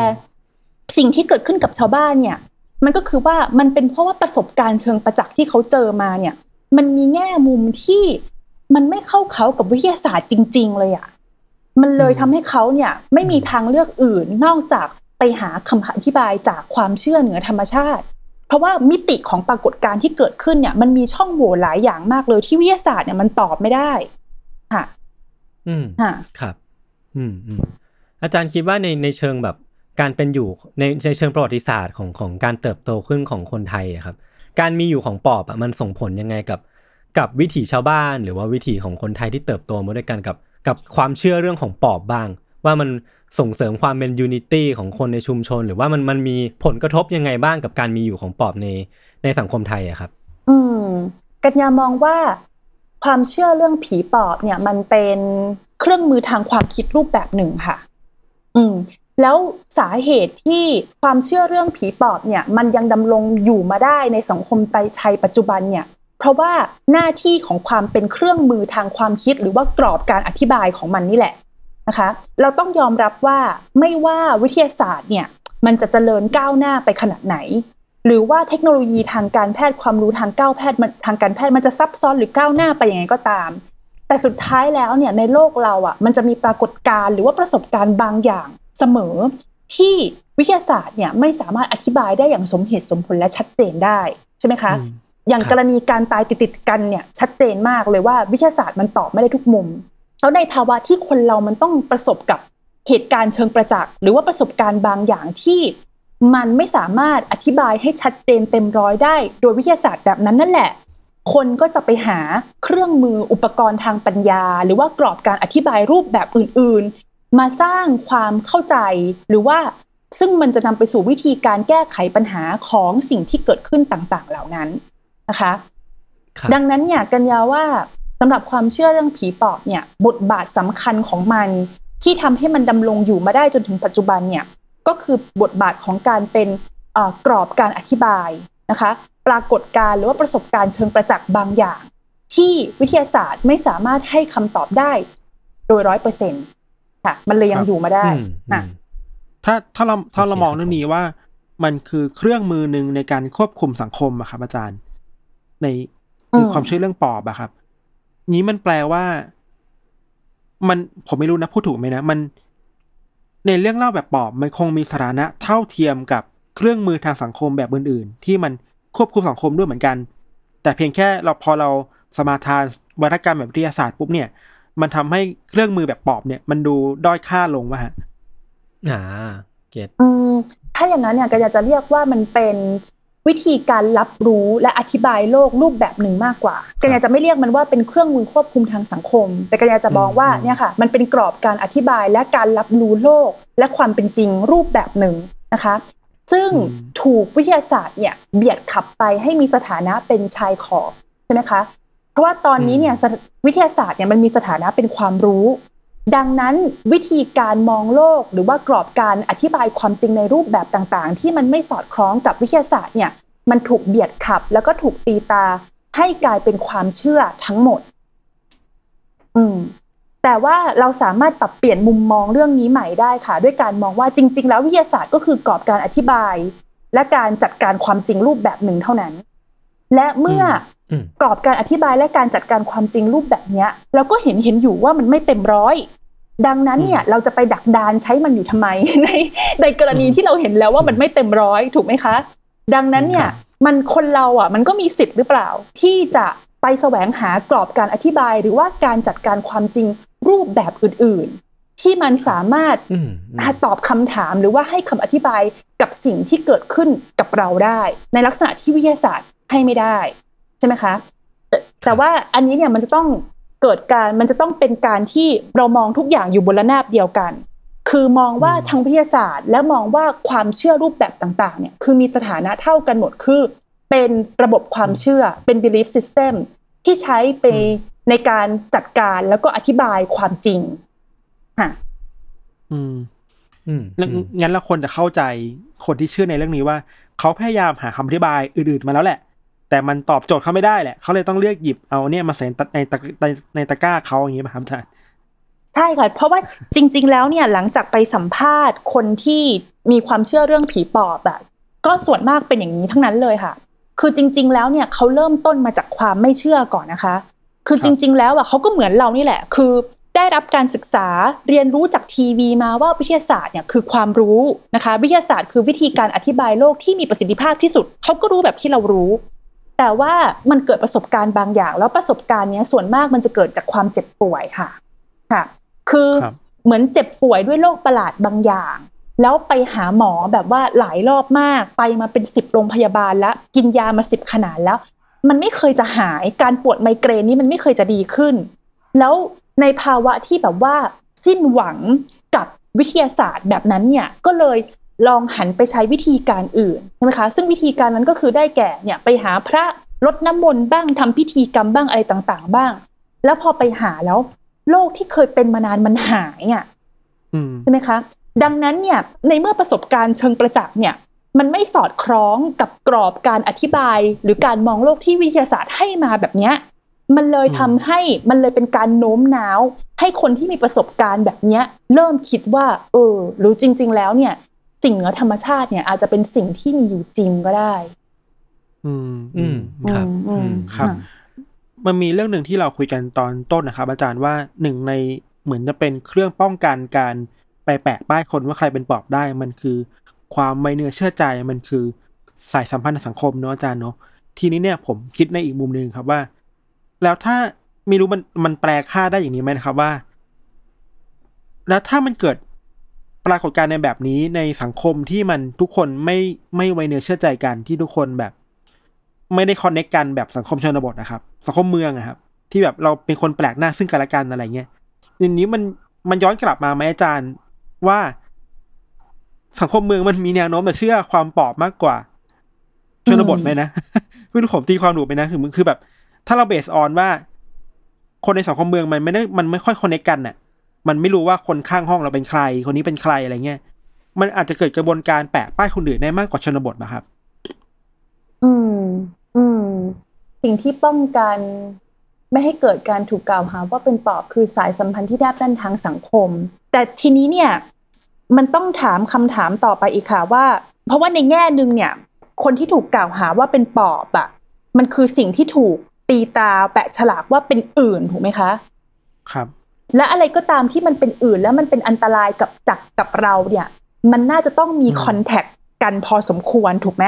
สิ่งที่เกิดขึ้นกับชาวบ้านเนี่ย มันก็คือว่ามันเป็นเพราะว่าประสบการณ์เชิงประจักษ์ที่เขาเจอมาเนี่ย มันมีแง่มุมที่มันไม่เข้าเขากับวิทยาศาสตร์จริง ๆ เลยอะ่ะ มันเลยทำให้เขาเนี่ยไม่มีทางเลือกอื่นนอกจากไปหาคำอธิบายจากความเชื่อเหนือธรรมชาติ เพราะว่ามิติของปรากฏการณ์ที่เกิดขึ้นเนี่ย มันมีช่องโหว่หลายอย่างมากเลยที่วิทยาศาสตร์เนี่ยมันตอบไม่ได้ค่ะ อืมค่ะครับ อืมอืมอาจารย์คิดว่าในในเชิงแบบการเป็นอยู่ในในเชิงประวัติศาสตร์ของของการเติบโตขึ้นของคนไทยอะครับ การมีอยู่ของปอบอะมันส่งผลยังไงกับ กับวิถีชาวบ้าน หรือว่าวิถีของคนไทยที่เติบโตมาด้วยกันกับ กับความเชื่อเรื่องของปอบบ้าง ว่ามัน ส่งเสริมความเป็นยูนิตี้ของคนในชุมชน หรือว่ามันมันมีผลกระทบยังไงบ้างกับการมีอยู่ของปอบในในสังคมไทยอะครับ อืม กัญญามองว่าความเชื่อเรื่องผีปอบเนี่ย มันเป็นเครื่องมือทางความคิดรูปแบบหนึ่งค่ะ อืม แล้วสาเหตุที่ความเชื่อเรื่องผีปอบเนี่ย มันยังดำรงอยู่มาได้ในสังคมไทยปัจจุบันเนี่ยเพราะว่าหน้าที่ของความเป็นเครื่องมือทางความคิดหรือว่ากรอบการอธิบายของมันนี่แหละ นะคะ เราต้องยอมรับว่าไม่ว่าวิทยาศาสตร์เนี่ยมันจะเจริญก้าวหน้าไปขนาดไหน หรือว่าเทคโนโลยีทางการแพทย์ความรู้ทางก้าวแพทย์มันทางการแพทย์มันจะซับซ้อนหรือก้าวหน้าไปยังไงก็ตาม แต่สุดท้ายแล้วเนี่ยในโลกเราอะมันจะมีปรากฏการณ์หรือว่าประสบการณ์บางอย่างเสมอ ที่วิทยาศาสตร์เนี่ยไม่สามารถอธิบายได้อย่างสมเหตุสมผลและชัดเจนได้ใช่ไหมคะอืมอย่างครับกรณีการตายติดๆกันเนี่ยชัดเจนมากเลยว่าวิทยาศาสตร์มันตอบไม่ได้ทุกมุม แล้วในภาวะที่คนเรามันต้องประสบกับเหตุการณ์เชิงประจักษ์หรือว่าประสบการณ์บางอย่างที่มันไม่สามารถอธิบายให้ชัดเจนเต็มร้อยได้ โดยวิทยาศาสตร์แบบนั้นนั่นแหละ คนก็จะไปหาเครื่องมืออุปกรณ์ทางปัญญา หรือว่ากรอบการอธิบายรูปแบบอื่น ๆ มาสร้างความเข้าใจ หรือว่าซึ่งมันจะนำไปสู่วิธีการแก้ไขปัญหาของสิ่งที่เกิดขึ้นต่างๆ เหล่านั้นนะคะครับดังนั้นเนี่ยกันยาว่าสำหรับความเชื่อเรื่องผีปอบเนี่ยบทบาทสำคัญของมัน ที่ทำให้มันดำรงอยู่มาได้จนถึงปัจจุบันเนี่ยก็คือบทบาทของการเป็นเอ่อกรอบการอธิบายนะคะ ปรากฏการณ์หรือว่าประสบการณ์เชิงประจักษ์บางอย่าง ที่วิทยาศาสตร์ไม่สามารถให้คำตอบได้ โดยร้อยเปอร์เซ็นต์ค่ะ มันเลยยัคงรับอยู่มาได้อืมอะอืมถ้าถ้าเราถ้าเราโอเคมองครับเรื่องนี้ว่า มันคือเครื่องมือหนึ่งในการควบคุมสังคมอะครับอาจารย์ ในในความเชื่อเรื่องปอบอะครับ นี้มันแปลว่า มันผมไม่รู้นะพูดถูกไหมนะ มัน ในเรื่องเล่าแบบปอบมันคงมีสถานะเท่าเทียมกับเครื่องมือทางสังคมแบบอื่น ๆ ที่มันควบคุมสังคมด้วยเหมือนกัน แต่เพียงแค่เราพอเราสมาทานวัฒกรรมแบบวิทยาศาสตร์ปุ๊บเนี่ย มันทำให้เครื่องมือแบบปอบเนี่ย มันดูด้อยค่าลงวะฮะอ่า เก็ตอืมถ้าอย่างนั้นเนี่ยก็อยากจะเรียกว่ามันเป็น วิธีการรับรู้และอธิบายโลกรูปแบบหนึ่งมากกว่ากันอยากจะไม่เรียกมันว่าเป็นเครื่องมือควบคุมทางสังคม แต่กันอยากจะมองว่าอืมเนี่ยค่ะมันเป็นกรอบการอธิบายและการรับรู้โลก และความเป็นจริงรูปแบบหนึ่งนะคะ ซึ่งถูกวิทยาศาสตร์เนี่ยเบียดขับไปให้มีสถานะเป็นชายขอบใช่ไหมคะ เพราะว่าตอนนี้เนี่ยสถวิทยาศาสตร์เนี่ยมันมีสถานะเป็นความรู้ ดังนั้นวิธีการมองโลกหรือว่ากรอบการอธิบายความจริงในรูปแบบต่างๆ ที่มันไม่สอดคล้องกับวิทยาศาสตร์เนี่ยมันถูกเบียดขับ แล้วก็ถูกตีตาให้กลายเป็นความเชื่อทั้งหมด อืมแต่ว่าเราสามารถปรับเปลี่ยนมุมมองเรื่องนี้ใหม่ได้ค่ะ ด้วยการมองว่าจริง ๆ แล้ววิทยาศาสตร์ก็คือกรอบการอธิบาย และการจัดการความจริงรูปแบบหนึ่งเท่านั้น และเมื่ออม กรอบการอธิบายและการจัดการความจริงรูปแบบเนี้ยเราก็เห็นเห็นอยู่ว่ามันไม่เต็มร้อย ดังนั้นเนี่ยเราจะไปดักดานใช้มันอยู่ทำไม ในในกรณีที่เราเห็นแล้วว่ามันไม่เต็มร้อยถูกไหมคะ ดังนั้นเนี่คยรับมันคนเราอะ มันก็มีสิทธิ์หรือเปล่า ที่จะไปแสวงหากรอบการอธิบายหรือว่าการจัดการความจริงรูปแบบอื่น ๆ ที่มันสามารถอืมอืมตอบคำถามหรือว่าให้คำอธิบายกับสิ่งที่เกิดขึ้นกับเราได้ ในลักษณะที่วิทยาศาสตร์ให้ไม่ได้ ใช่ไหมคะแต่แต่ว่าอันนี้เนี่ยมันจะต้องเกิดการมันจะต้องเป็นการที่เรามองทุกอย่างอยู่บนระนาบเดียวกัน คือมองว่าทางวิทยาศาสตร์ และมองว่าความเชื่อรูปแบบต่างๆเนี่ยคือมีสถานะเท่ากันหมดคือ เป็นระบบความเชื่อเป็น belief system ที่ใช้ไปในการจัดการแล้วก็อธิบายความจริงค่ะอืม อืมงั้นอืมงั้นเราควรจะเข้าใจคนที่เชื่อในเรื่องนี้ว่า เขาพยายามหาคำอธิบายอื่นๆมาแล้วแหละ แต่มันตอบโจทย์เขาไม่ได้แหละเขาเลยต้องเลือกหยิบเอาเนี่ยมาใส่ในตะในตะกร้าเขาอย่างนี้ป่ะครับอาจารย์ใช่ค่ะเพราะว่าจริง ๆ แล้วเนี่ยหลังจากไปสัมภาษณ์คนที่มีความเชื่อเรื่องผีปอบแบบก็ส่วนมากเป็นอย่างนี้ทั้งนั้นเลยค่ะ คือจริง ๆ แล้วเนี่ยเขาเริ่มต้นมาจากความไม่เชื่อก่อนนะคะ คือจริง ๆ แล้วอะเขาก็เหมือนเรานี่แหละ คือได้รับการศึกษาเรียนรู้จากทีวีมาว่าวิทยาศาสตร์เนี่ยคือความรู้นะคะ วิทยาศาสตร์คือวิธีการอธิบายโลกที่มีประสิทธิภาพที่สุดเขาก็รู้แบบที่เรารู้ แต่ว่ามันเกิดประสบการณ์บางอย่าง แล้วประสบการณ์เนี้ยส่วนมากมันจะเกิดจากความเจ็บป่วยค่ะค่ะ คือครับเหมือนเจ็บป่วยด้วยโรคประหลาดบางอย่าง แล้วไปหาหมอแบบว่าหลายรอบมากไปมาเป็นสิบโรงพยาบาลแล้วกินยามาสิบขนาดแล้ว มันไม่เคยจะหายการปวดไมเกรนนี่มันไม่เคยจะดีขึ้น แล้วในภาวะที่แบบว่าสิ้นหวังกับวิทยาศาสตร์แบบนั้นเนี่ยก็เลย ลองหันไปใช้วิธีการอื่นใช่ไหมคะ ซึ่งวิธีการนั้นก็คือได้แก่เนี่ยไปหาพระรดน้ำมนต์บ้างทำพิธีกรรมบ้างอะไรต่างๆ บ้าง แล้วพอไปหาแล้ว โรคที่เคยเป็นมานานมันหายอะอืมใช่ไหมคะ ดังนั้นเนี่ยในเมื่อประสบการณ์เชิงประจักษ์เนี่ย มันไม่สอดคล้องกับกรอบการอธิบาย หรือการมองโลกที่วิทยาศาสตร์ให้มาแบบเนี้ยมันเลยทำให้มันเลยเป็นการโน้มน้าว ให้คนที่มีประสบการณ์แบบเนี้ย เริ่มคิดว่า เออ หรือจริง ๆ แล้วเนี่ย สิ่งเหนือธรรมชาติเนี่ย อาจจะเป็นสิ่งที่มีอยู่จริงก็ได้ อืม อืม ครับอืมอืมครับอะมันมีเรื่องหนึ่งที่เราคุยกันตอนต้นนะครับ อาจารย์ว่าหนึ่งในเหมือนจะเป็นเครื่องป้องกันการไปแปะป้ายคนว่าใครเป็นปอบได้ มันคือความไม่เนื้อเชื่อใจมันคือสายสัมพันธ์ในสังคมเนาะอาจารย์เนาะทีนี้เนี่ยผมคิดในอีกมุมหนึ่งครับว่า แล้วถ้าไม่รู้มันมันแปลค่าได้อย่างนี้ไหมนะครับว่า แล้วถ้ามันเกิด ปรากฏการณ์ในแบบนี้ในสังคมที่มันทุกคนไม่ไม่ไวเนื้อเชื่อใจกันที่ทุกคนแบบ ไม่ได้คอนเนคกันแบบสังคมชนบทนะครับ สังคมเมืองอะครับ ที่แบบเราเป็นคนแปลกหน้าซึ่งกันและกันอะไรเงี้ยทีนี้มันมันย้อนกลับมาไหมอาจารย์ว่าสังคมเมืองมันมีแนวโน้มจะเชื่อความปอบมากกว่าชนบทไหมนะไม่รู้ผมตีความถูกไหมนะคือมันคือแบบ ถ้าเราเบสออนว่า คนในสังคมเมืองมันไม่ได้มันไม่ค่อยคอนเนคกันน่ะ มันไม่รู้ว่าคนข้างห้องเราเป็นใคร คนนี้เป็นใครอะไรเงี้ยมันอาจจะเกิดกระบวนการแปะป้ายคนอื่นได้มากกว่าชนบทนะครับ อืม อืม สิ่งที่ป้องกันไม่ให้เกิดการถูกกล่าวหาว่าเป็นปอบคือสายสัมพันธ์ที่แนบแน่นทางสังคม แต่ทีนี้เนี่ย มันต้องถามคำถามต่อไปอีกค่ะว่า เพราะว่าในแง่หนึ่งเนี่ย คนที่ถูกกล่าวหาว่าเป็นปอบอะมันคือสิ่งที่ถูกตีตราแปะฉลากว่าเป็นอื่นถูกไหมคะ ครับ และอะไรก็ตามที่มันเป็นอื่นแล้วมันเป็นอันตรายกับจักกับเราเนี่ย มันน่าจะต้องมีอืมคอนแทคกันพอสมควรถูกไหม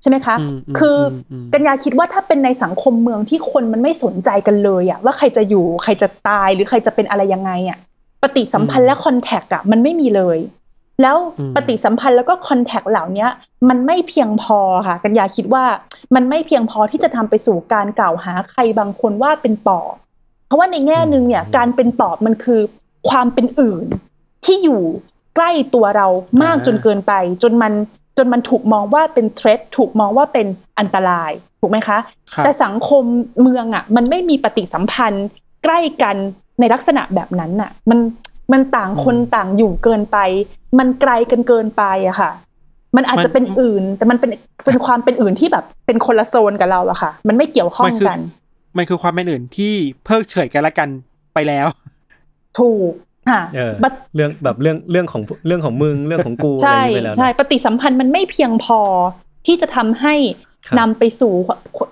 ใช่ไหมคะอืมอืมคืออมอืมกัญญาคิดว่าถ้าเป็นในสังคมเมืองที่คนมันไม่สนใจกันเลยอะว่าใครจะอยู่ใครจะตายหรือใครจะเป็นอะไรยังไงอะปฏิสัมพันธ์และคอนแทคอะมันไม่มีเลย แล้วปฏิสัมพันธ์แล้วก็คอนแทคเหล่านี้มันไม่เพียงพอค่ะกัญญาคิดว่ามันไม่เพียงพอที่จะทำไปสู่การกล่าวหาใครบางคนว่าเป็นปอบเพ ราะว่าในแง่หนึ่งเนี่ยการเป็นปอบมันคือความเป็นอื่นที่อยู่ใกล้ตัวเรามากอ่าจนเกินไป จนมันจนมันถูกมองว่าเป็นเทรดถูกมองว่าเป็นอันตรายถูกไหมคะครับแต่สังคมเมืองอะ มันไม่มีปฏิสัมพันธ์ใกล้กันในลักษณะแบบนั้นน่ะ มันมันต่างคนต่างอยู่เกินไป มันไกลกันเกินไปอะค่ะ มันอาจจะเป็นอื่น แต่มันเป็นเป็นความเป็นอื่นที่แบบเป็นคนละโซนกับเราอะค่ะ มันไม่เกี่ยวข้องมันคือกัน มันคือความเป็นอื่นที่เพิกเฉยกันและกันไปแล้ว ถูกค่ะเออบัดเรื่องแบบเรื่องเรื่องของเรื่องของมึงเรื่องของกูอะไรอใช่ย่างนี้ไปแล้วนะใช่ปฏิสัมพันธ์มันไม่เพียงพอที่จะทำให้ครับนำไปสู่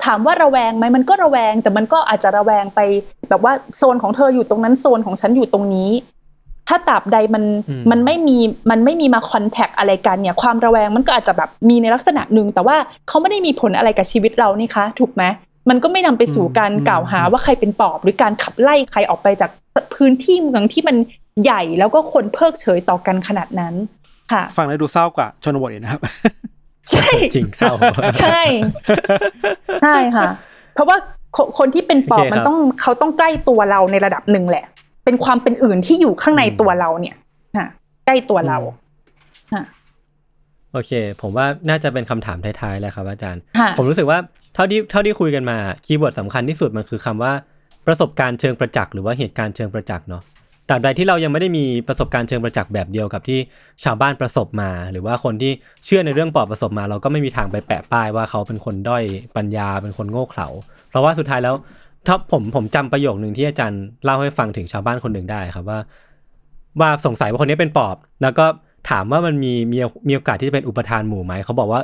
ถามว่าระแวงไหมมันก็ระแวงแต่มันก็อาจจะระแวงไป แบบว่าโซนของเธออยู่ตรงนั้นโซนของฉันอยู่ตรงนี้ ถ้าตราบใดมันอืมมันไม่มีมันไม่มีมาคอนแทคอะไรกันเนี่ย ความระแวงมันก็อาจจะแบบมีในลักษณะหนึ่งแต่ว่าเขาไม่ได้มีผลอะไรกับชีวิตเรานี่คะ ถูกไหม มันก็ไม่นำไปสู่การกล่าวหาว่าใครเป็นปอบ หรือการขับไล่ใครออกไปจากพื้นที่เมืองที่มันใหญ่แล้วก็คนเพิกเฉยต่อกันขนาดนั้น ค่ะฟังแล้วดูเศร้ากว่าชนบทอีกนะครับ ใช่จริงเศร้าใช่ใช่ค่ะ เพราะว่าคคนที่เป็นปอบโอเคครับมันต้องเขาต้องใกล้ตัวเราในระดับหนึ่งแหละ เป็นความเป็นอื่นที่อยู่ข้างในตัวเราเนี่ยค่ะใกล้ตัวเราค่ะโอเค ผมว่าน่าจะเป็นคำถามท้ายๆแล้วครับ อาจารย์ค่ะผมรู้สึกว่า เท่าที่เท่าที่คุยกันมา keyword สำคัญที่สุดมันคือคำว่าประสบการณ์เชิงประจักษ์หรือว่าเหตุการณ์เชิงประจักษ์เนาะตราบใดที่เรายังไม่ได้มีประสบการณ์เชิงประจักษ์แบบเดียวกับที่ชาวบ้านประสบมา หรือว่าคนที่เชื่อในเรื่องปอบประสบมา เราก็ไม่มีทางไปแปะป้ายว่าเขาเป็นคนด้อยปัญญาเป็นคนโง่เขลาเพราะว่าสุดท้ายแล้วถ้าผมผมจำประโยคหนึ่งที่อาจารย์เล่าให้ฟังถึงชาวบ้านคนหนึ่งได้ครับว่า ว่าสงสัยว่าคนนี้เป็นปอบ แล้วก็ถามว่ามันมีมีมีโอกาสที่จะเป็นอุปทานหมู่ไหมเขาบอกว่า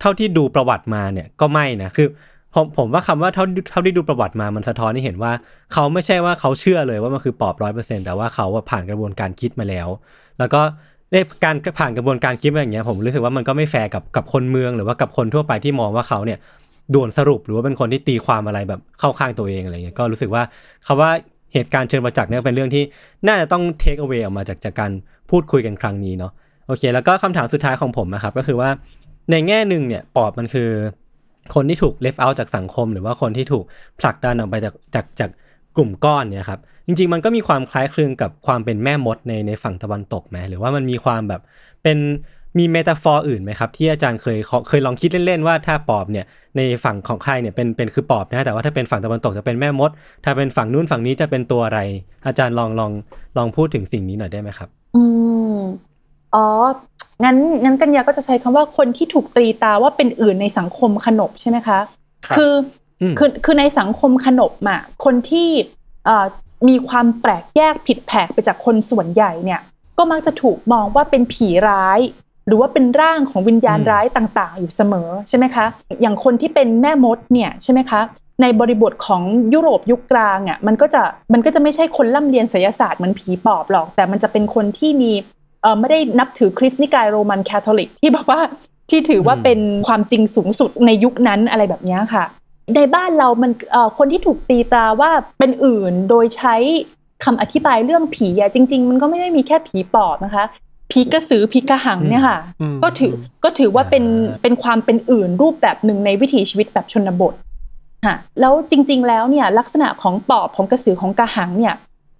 เท่าที่ดูประวัติมาเนี่ยก็ไม่นะคือผมผมว่าคำว่าเท่าเท่าที่ดูประวัติมามันสะท้อนให้เห็นว่า เขาไม่ใช่ว่าเขาเชื่อเลยว่ามันคือปอบร้อยเปอร์เซ็นแต่ว่าเขาผ่านกระบวนการคิดมาแล้ว แล้วก็ในการผ่านกระบวนการคิดอย่างเงี้ยผมรู้สึกว่ามันก็ไม่แฟร์กับกับคนเมืองหรือว่ากับคนทั่วไปที่มองว่าเขาเนี่ยด่วนสรุปหรือว่าเป็นคนที่ตีความอะไรแบบเข้าข้างตัวเองอะไรเงี้ยก็รู้สึกว่าคำว่าเหตุการณ์เชิงประจักษ์เนี่ยเป็นเรื่องที่น่าจะต้องเทคเอา a y ออกมาจากจากการพูดคุยกันครั้งนี้เนาะโอเค แล้วก็คำถามสุดท้ายของผมนะครับก็คือว่า ในแง่หนึ่งเนี่ยปอบมันคือ คนที่ถูก left out จากสังคม หรือว่าคนที่ถูกผลักดันออกไปจากจากจากกลุ่มก้อนเนี่ยครับจริง ๆ มันก็มีความคล้ายคลึงกับความเป็นแม่มดในในฝั่งตะวันตกไหมหรือว่ามันมีความแบบเป็นมี metaphor อื่นไหมครับที่อาจารย์เคยเคยลองคิดเล่นๆว่าถ้าปอบเนี่ยในฝั่งของใครเนี่ยเป็นเป็นคือปอบนะแต่ว่าถ้าเป็นฝั่งตะวันตกจะเป็นแม่มด ถ้าเป็นฝั่งนู้นฝั่งนี้จะเป็นตัวอะไร อาจารย์ลองลองลองพูดถึงสิ่งนี้หน่อยได้ไหมครับ อืมอ๋อ งั้นงั้นกัญญาก็จะใช้คำว่าคนที่ถูกตรีตาว่าเป็นอื่นในสังคมขนบใช่ไหมคะครับคืออมคือคือในสังคมขนบอะคนที่เอ่อมีความแปลกแยกผิดแผกไปจากคนส่วนใหญ่เนี่ย ก็มักจะถูกมองว่าเป็นผีร้าย หรือว่าเป็นร่างของวิญญาณอืมร้ายต่างๆ อยู่เสมอใช่ไหมคะอย่างคนที่เป็นแม่มดเนี่ยใช่ไหมคะในบริบทของยุโรปยุคกลางอะมันก็จะมันก็จะไม่ใช่คนล่ำเรียนไสยศาสตร์เหมือนผีปอบหรอก แต่มันจะเป็นคนที่มีเออ ไม่ได้นับถือคริสต์นิกายโรมันคาทอลิกที่บอกว่าที่ถือว่าอืมเป็นความจริงสูงสุดในยุคนั้นอะไรแบบเนี้ยค่ะ ในบ้านเรามันเอ่อคนที่ถูกตีตราว่าเป็นอื่นโดยใช้คำอธิบายเรื่องผีอะจริง ๆ มันก็ไม่ได้มีแค่ผีปอบนะคะผีกระสือผีกระหังเนี่ยค่ะอืมก็ถือก็ถือว่าเป็นอ่าเป็นความเป็นอื่นรูปแบบหนึ่งในวิถีชีวิตแบบชนบทค่ะแล้วจริง ๆ แล้วเนี่ยลักษณะของปอบของกระสือของกระหังเนี่ย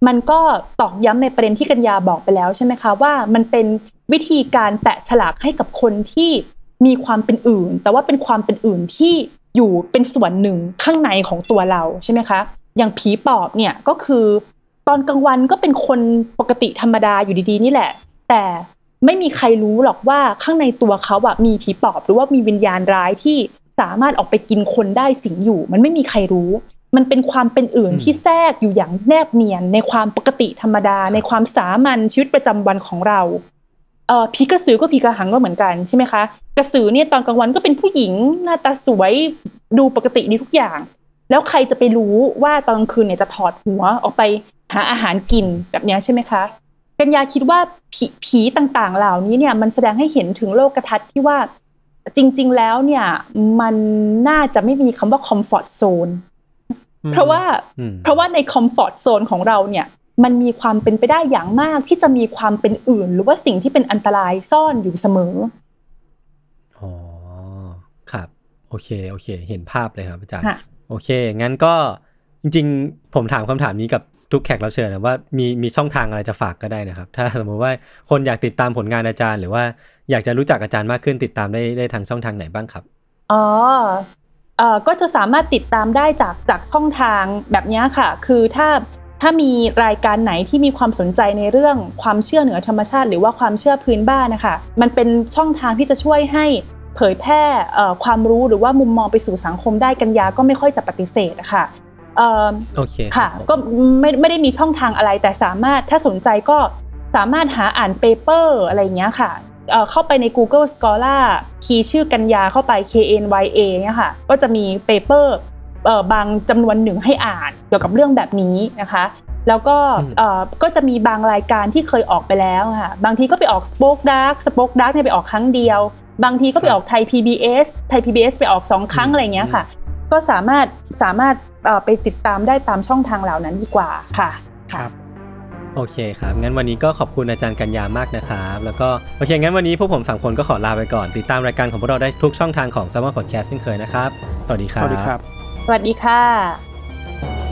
มันก็ตอกย้ำในประเด็นที่กัญญาบอกไปแล้วใช่ไหมคะว่ามันเป็นวิธีการแปะฉลากให้กับคนที่มีความเป็นอื่น แต่ว่าเป็นความเป็นอื่นที่อยู่เป็นส่วนหนึ่งข้างในของตัวเราใช่ไหมคะ อย่างผีปอบเนี่ยก็คือตอนกลางวันก็เป็นคนปกติธรรมดาอยู่ดีๆ นี่แหละ แต่ไม่มีใครรู้หรอกว่าข้างในตัวเขาอะมีผีปอบหรือว่ามีวิญญาณร้ายที่สามารถออกไปกินคนได้สิงอยู่ มันไม่มีใครรู้ มันเป็นความเป็นอื่นอืมที่แทรกอยู่อย่างแนบเนียน ในความปกติธรรมดา ในความสามัญชีวิตประจำวันของเราเอ่อผีกระสือก็ผีกระหังก็เหมือนกันใช่ไหมคะ กระสือเนี่ยตอนกลางวันก็เป็นผู้หญิงหน้าตาสวยดูปกติดีทุกอย่าง แล้วใครจะไปรู้ว่าตอนกลางคืนเนี่ยจะถอดหัวออกไปหาอาหารกินแบบเนี้ยใช่ไหมคะกัญญาคิดว่าผีผีต่างๆ เหล่านี้เนี่ยมันแสดงให้เห็นถึงโลกทัศน์ที่ว่าจริง ๆ แล้วเนี่ยมันน่าจะไม่มีคำว่าคอมฟอร์ z โซน เพราะว่าอืมเพราะว่าในคอมฟอร์ z โซนของเราเนี่ยมันมีความเป็นไปได้อย่างมากที่จะมีความเป็นอื่น หรือว่าสิ่งที่เป็นอันตรายซ่อนอยู่เสมออ๋อครับ โอเคโอเค เห็นภาพเลยครับอาจารย์ค่ะโอเค งั้นก็จริง ๆ ผมถามคำถามนี้กับทุกแขกรับเชิญนะว่ามีมีช่องทางอะไรจะฝากก็ได้นะครับ ถ้าสมมุติว่าคนอยากติดตามผลงานอาจารย์ หรือว่าอยากจะรู้จักอาจารย์มากขึ้นติดตามได้ได้ทางช่องทางไหนบ้างครับอ๋อเอ่อ ก็จะสามารถติดตามได้จากจากช่องทางแบบเนี้ยค่ะ คือถ้าถ้ามีรายการไหนที่มีความสนใจในเรื่องความเชื่อเหนือธรรมชาติ หรือว่าความเชื่อพื้นบ้านนะคะ มันเป็นช่องทางที่จะช่วยให้เผยแพร่เอ่อความรู้หรือว่ามุมมองไปสู่สังคมได้กัญญาก็ไม่ค่อยจะปฏิเสธนะคะเอ่อโอเคค่ะรับผมก็ไม่ไม่ได้มีช่องทางอะไรแต่สามารถถ้าสนใจก็สามารถหาอ่าน paper อะไรอย่างเงี้ยค่ะ เอ่อเข้าไปใน Google Scholar key ชื่อกัญญาเข้าไป K N Y A เนี่ยค่ะ ก็จะมี paper เอ่อบางจำนวนหนึ่งให้อ่านเกี่ยวกับเรื่องแบบนี้นะคะ แล้วก็อืมเอ่อก็จะมีบางรายการที่เคยออกไปแล้วค่ะ บางทีก็ไปออก Spoke Dark Spoke Dark เนี่ยไปออกครั้งเดียว บางทีก็ไปออกไทย PBS ไทย PBS ไปออกสองครั้งอะไรอย่างเงี้ยค่ะ ก็สามารถสามารถเอ่อไปติดตามได้ตามช่องทางเหล่านั้นดีกว่าค่ะครับ โอเคครับ งั้นวันนี้ก็ขอบคุณอาจารย์กัญญามากนะครับ แล้วก็โอเค งั้นวันนี้พวกผมสามคนก็ขอลาไปก่อน ติดตามรายการของพวกเราได้ทุกช่องทางของ s ซ m m e r Podcast เช่นเคยนะครับ สวัสดีคสรับวัสดีครับ สวัสดีค่ะ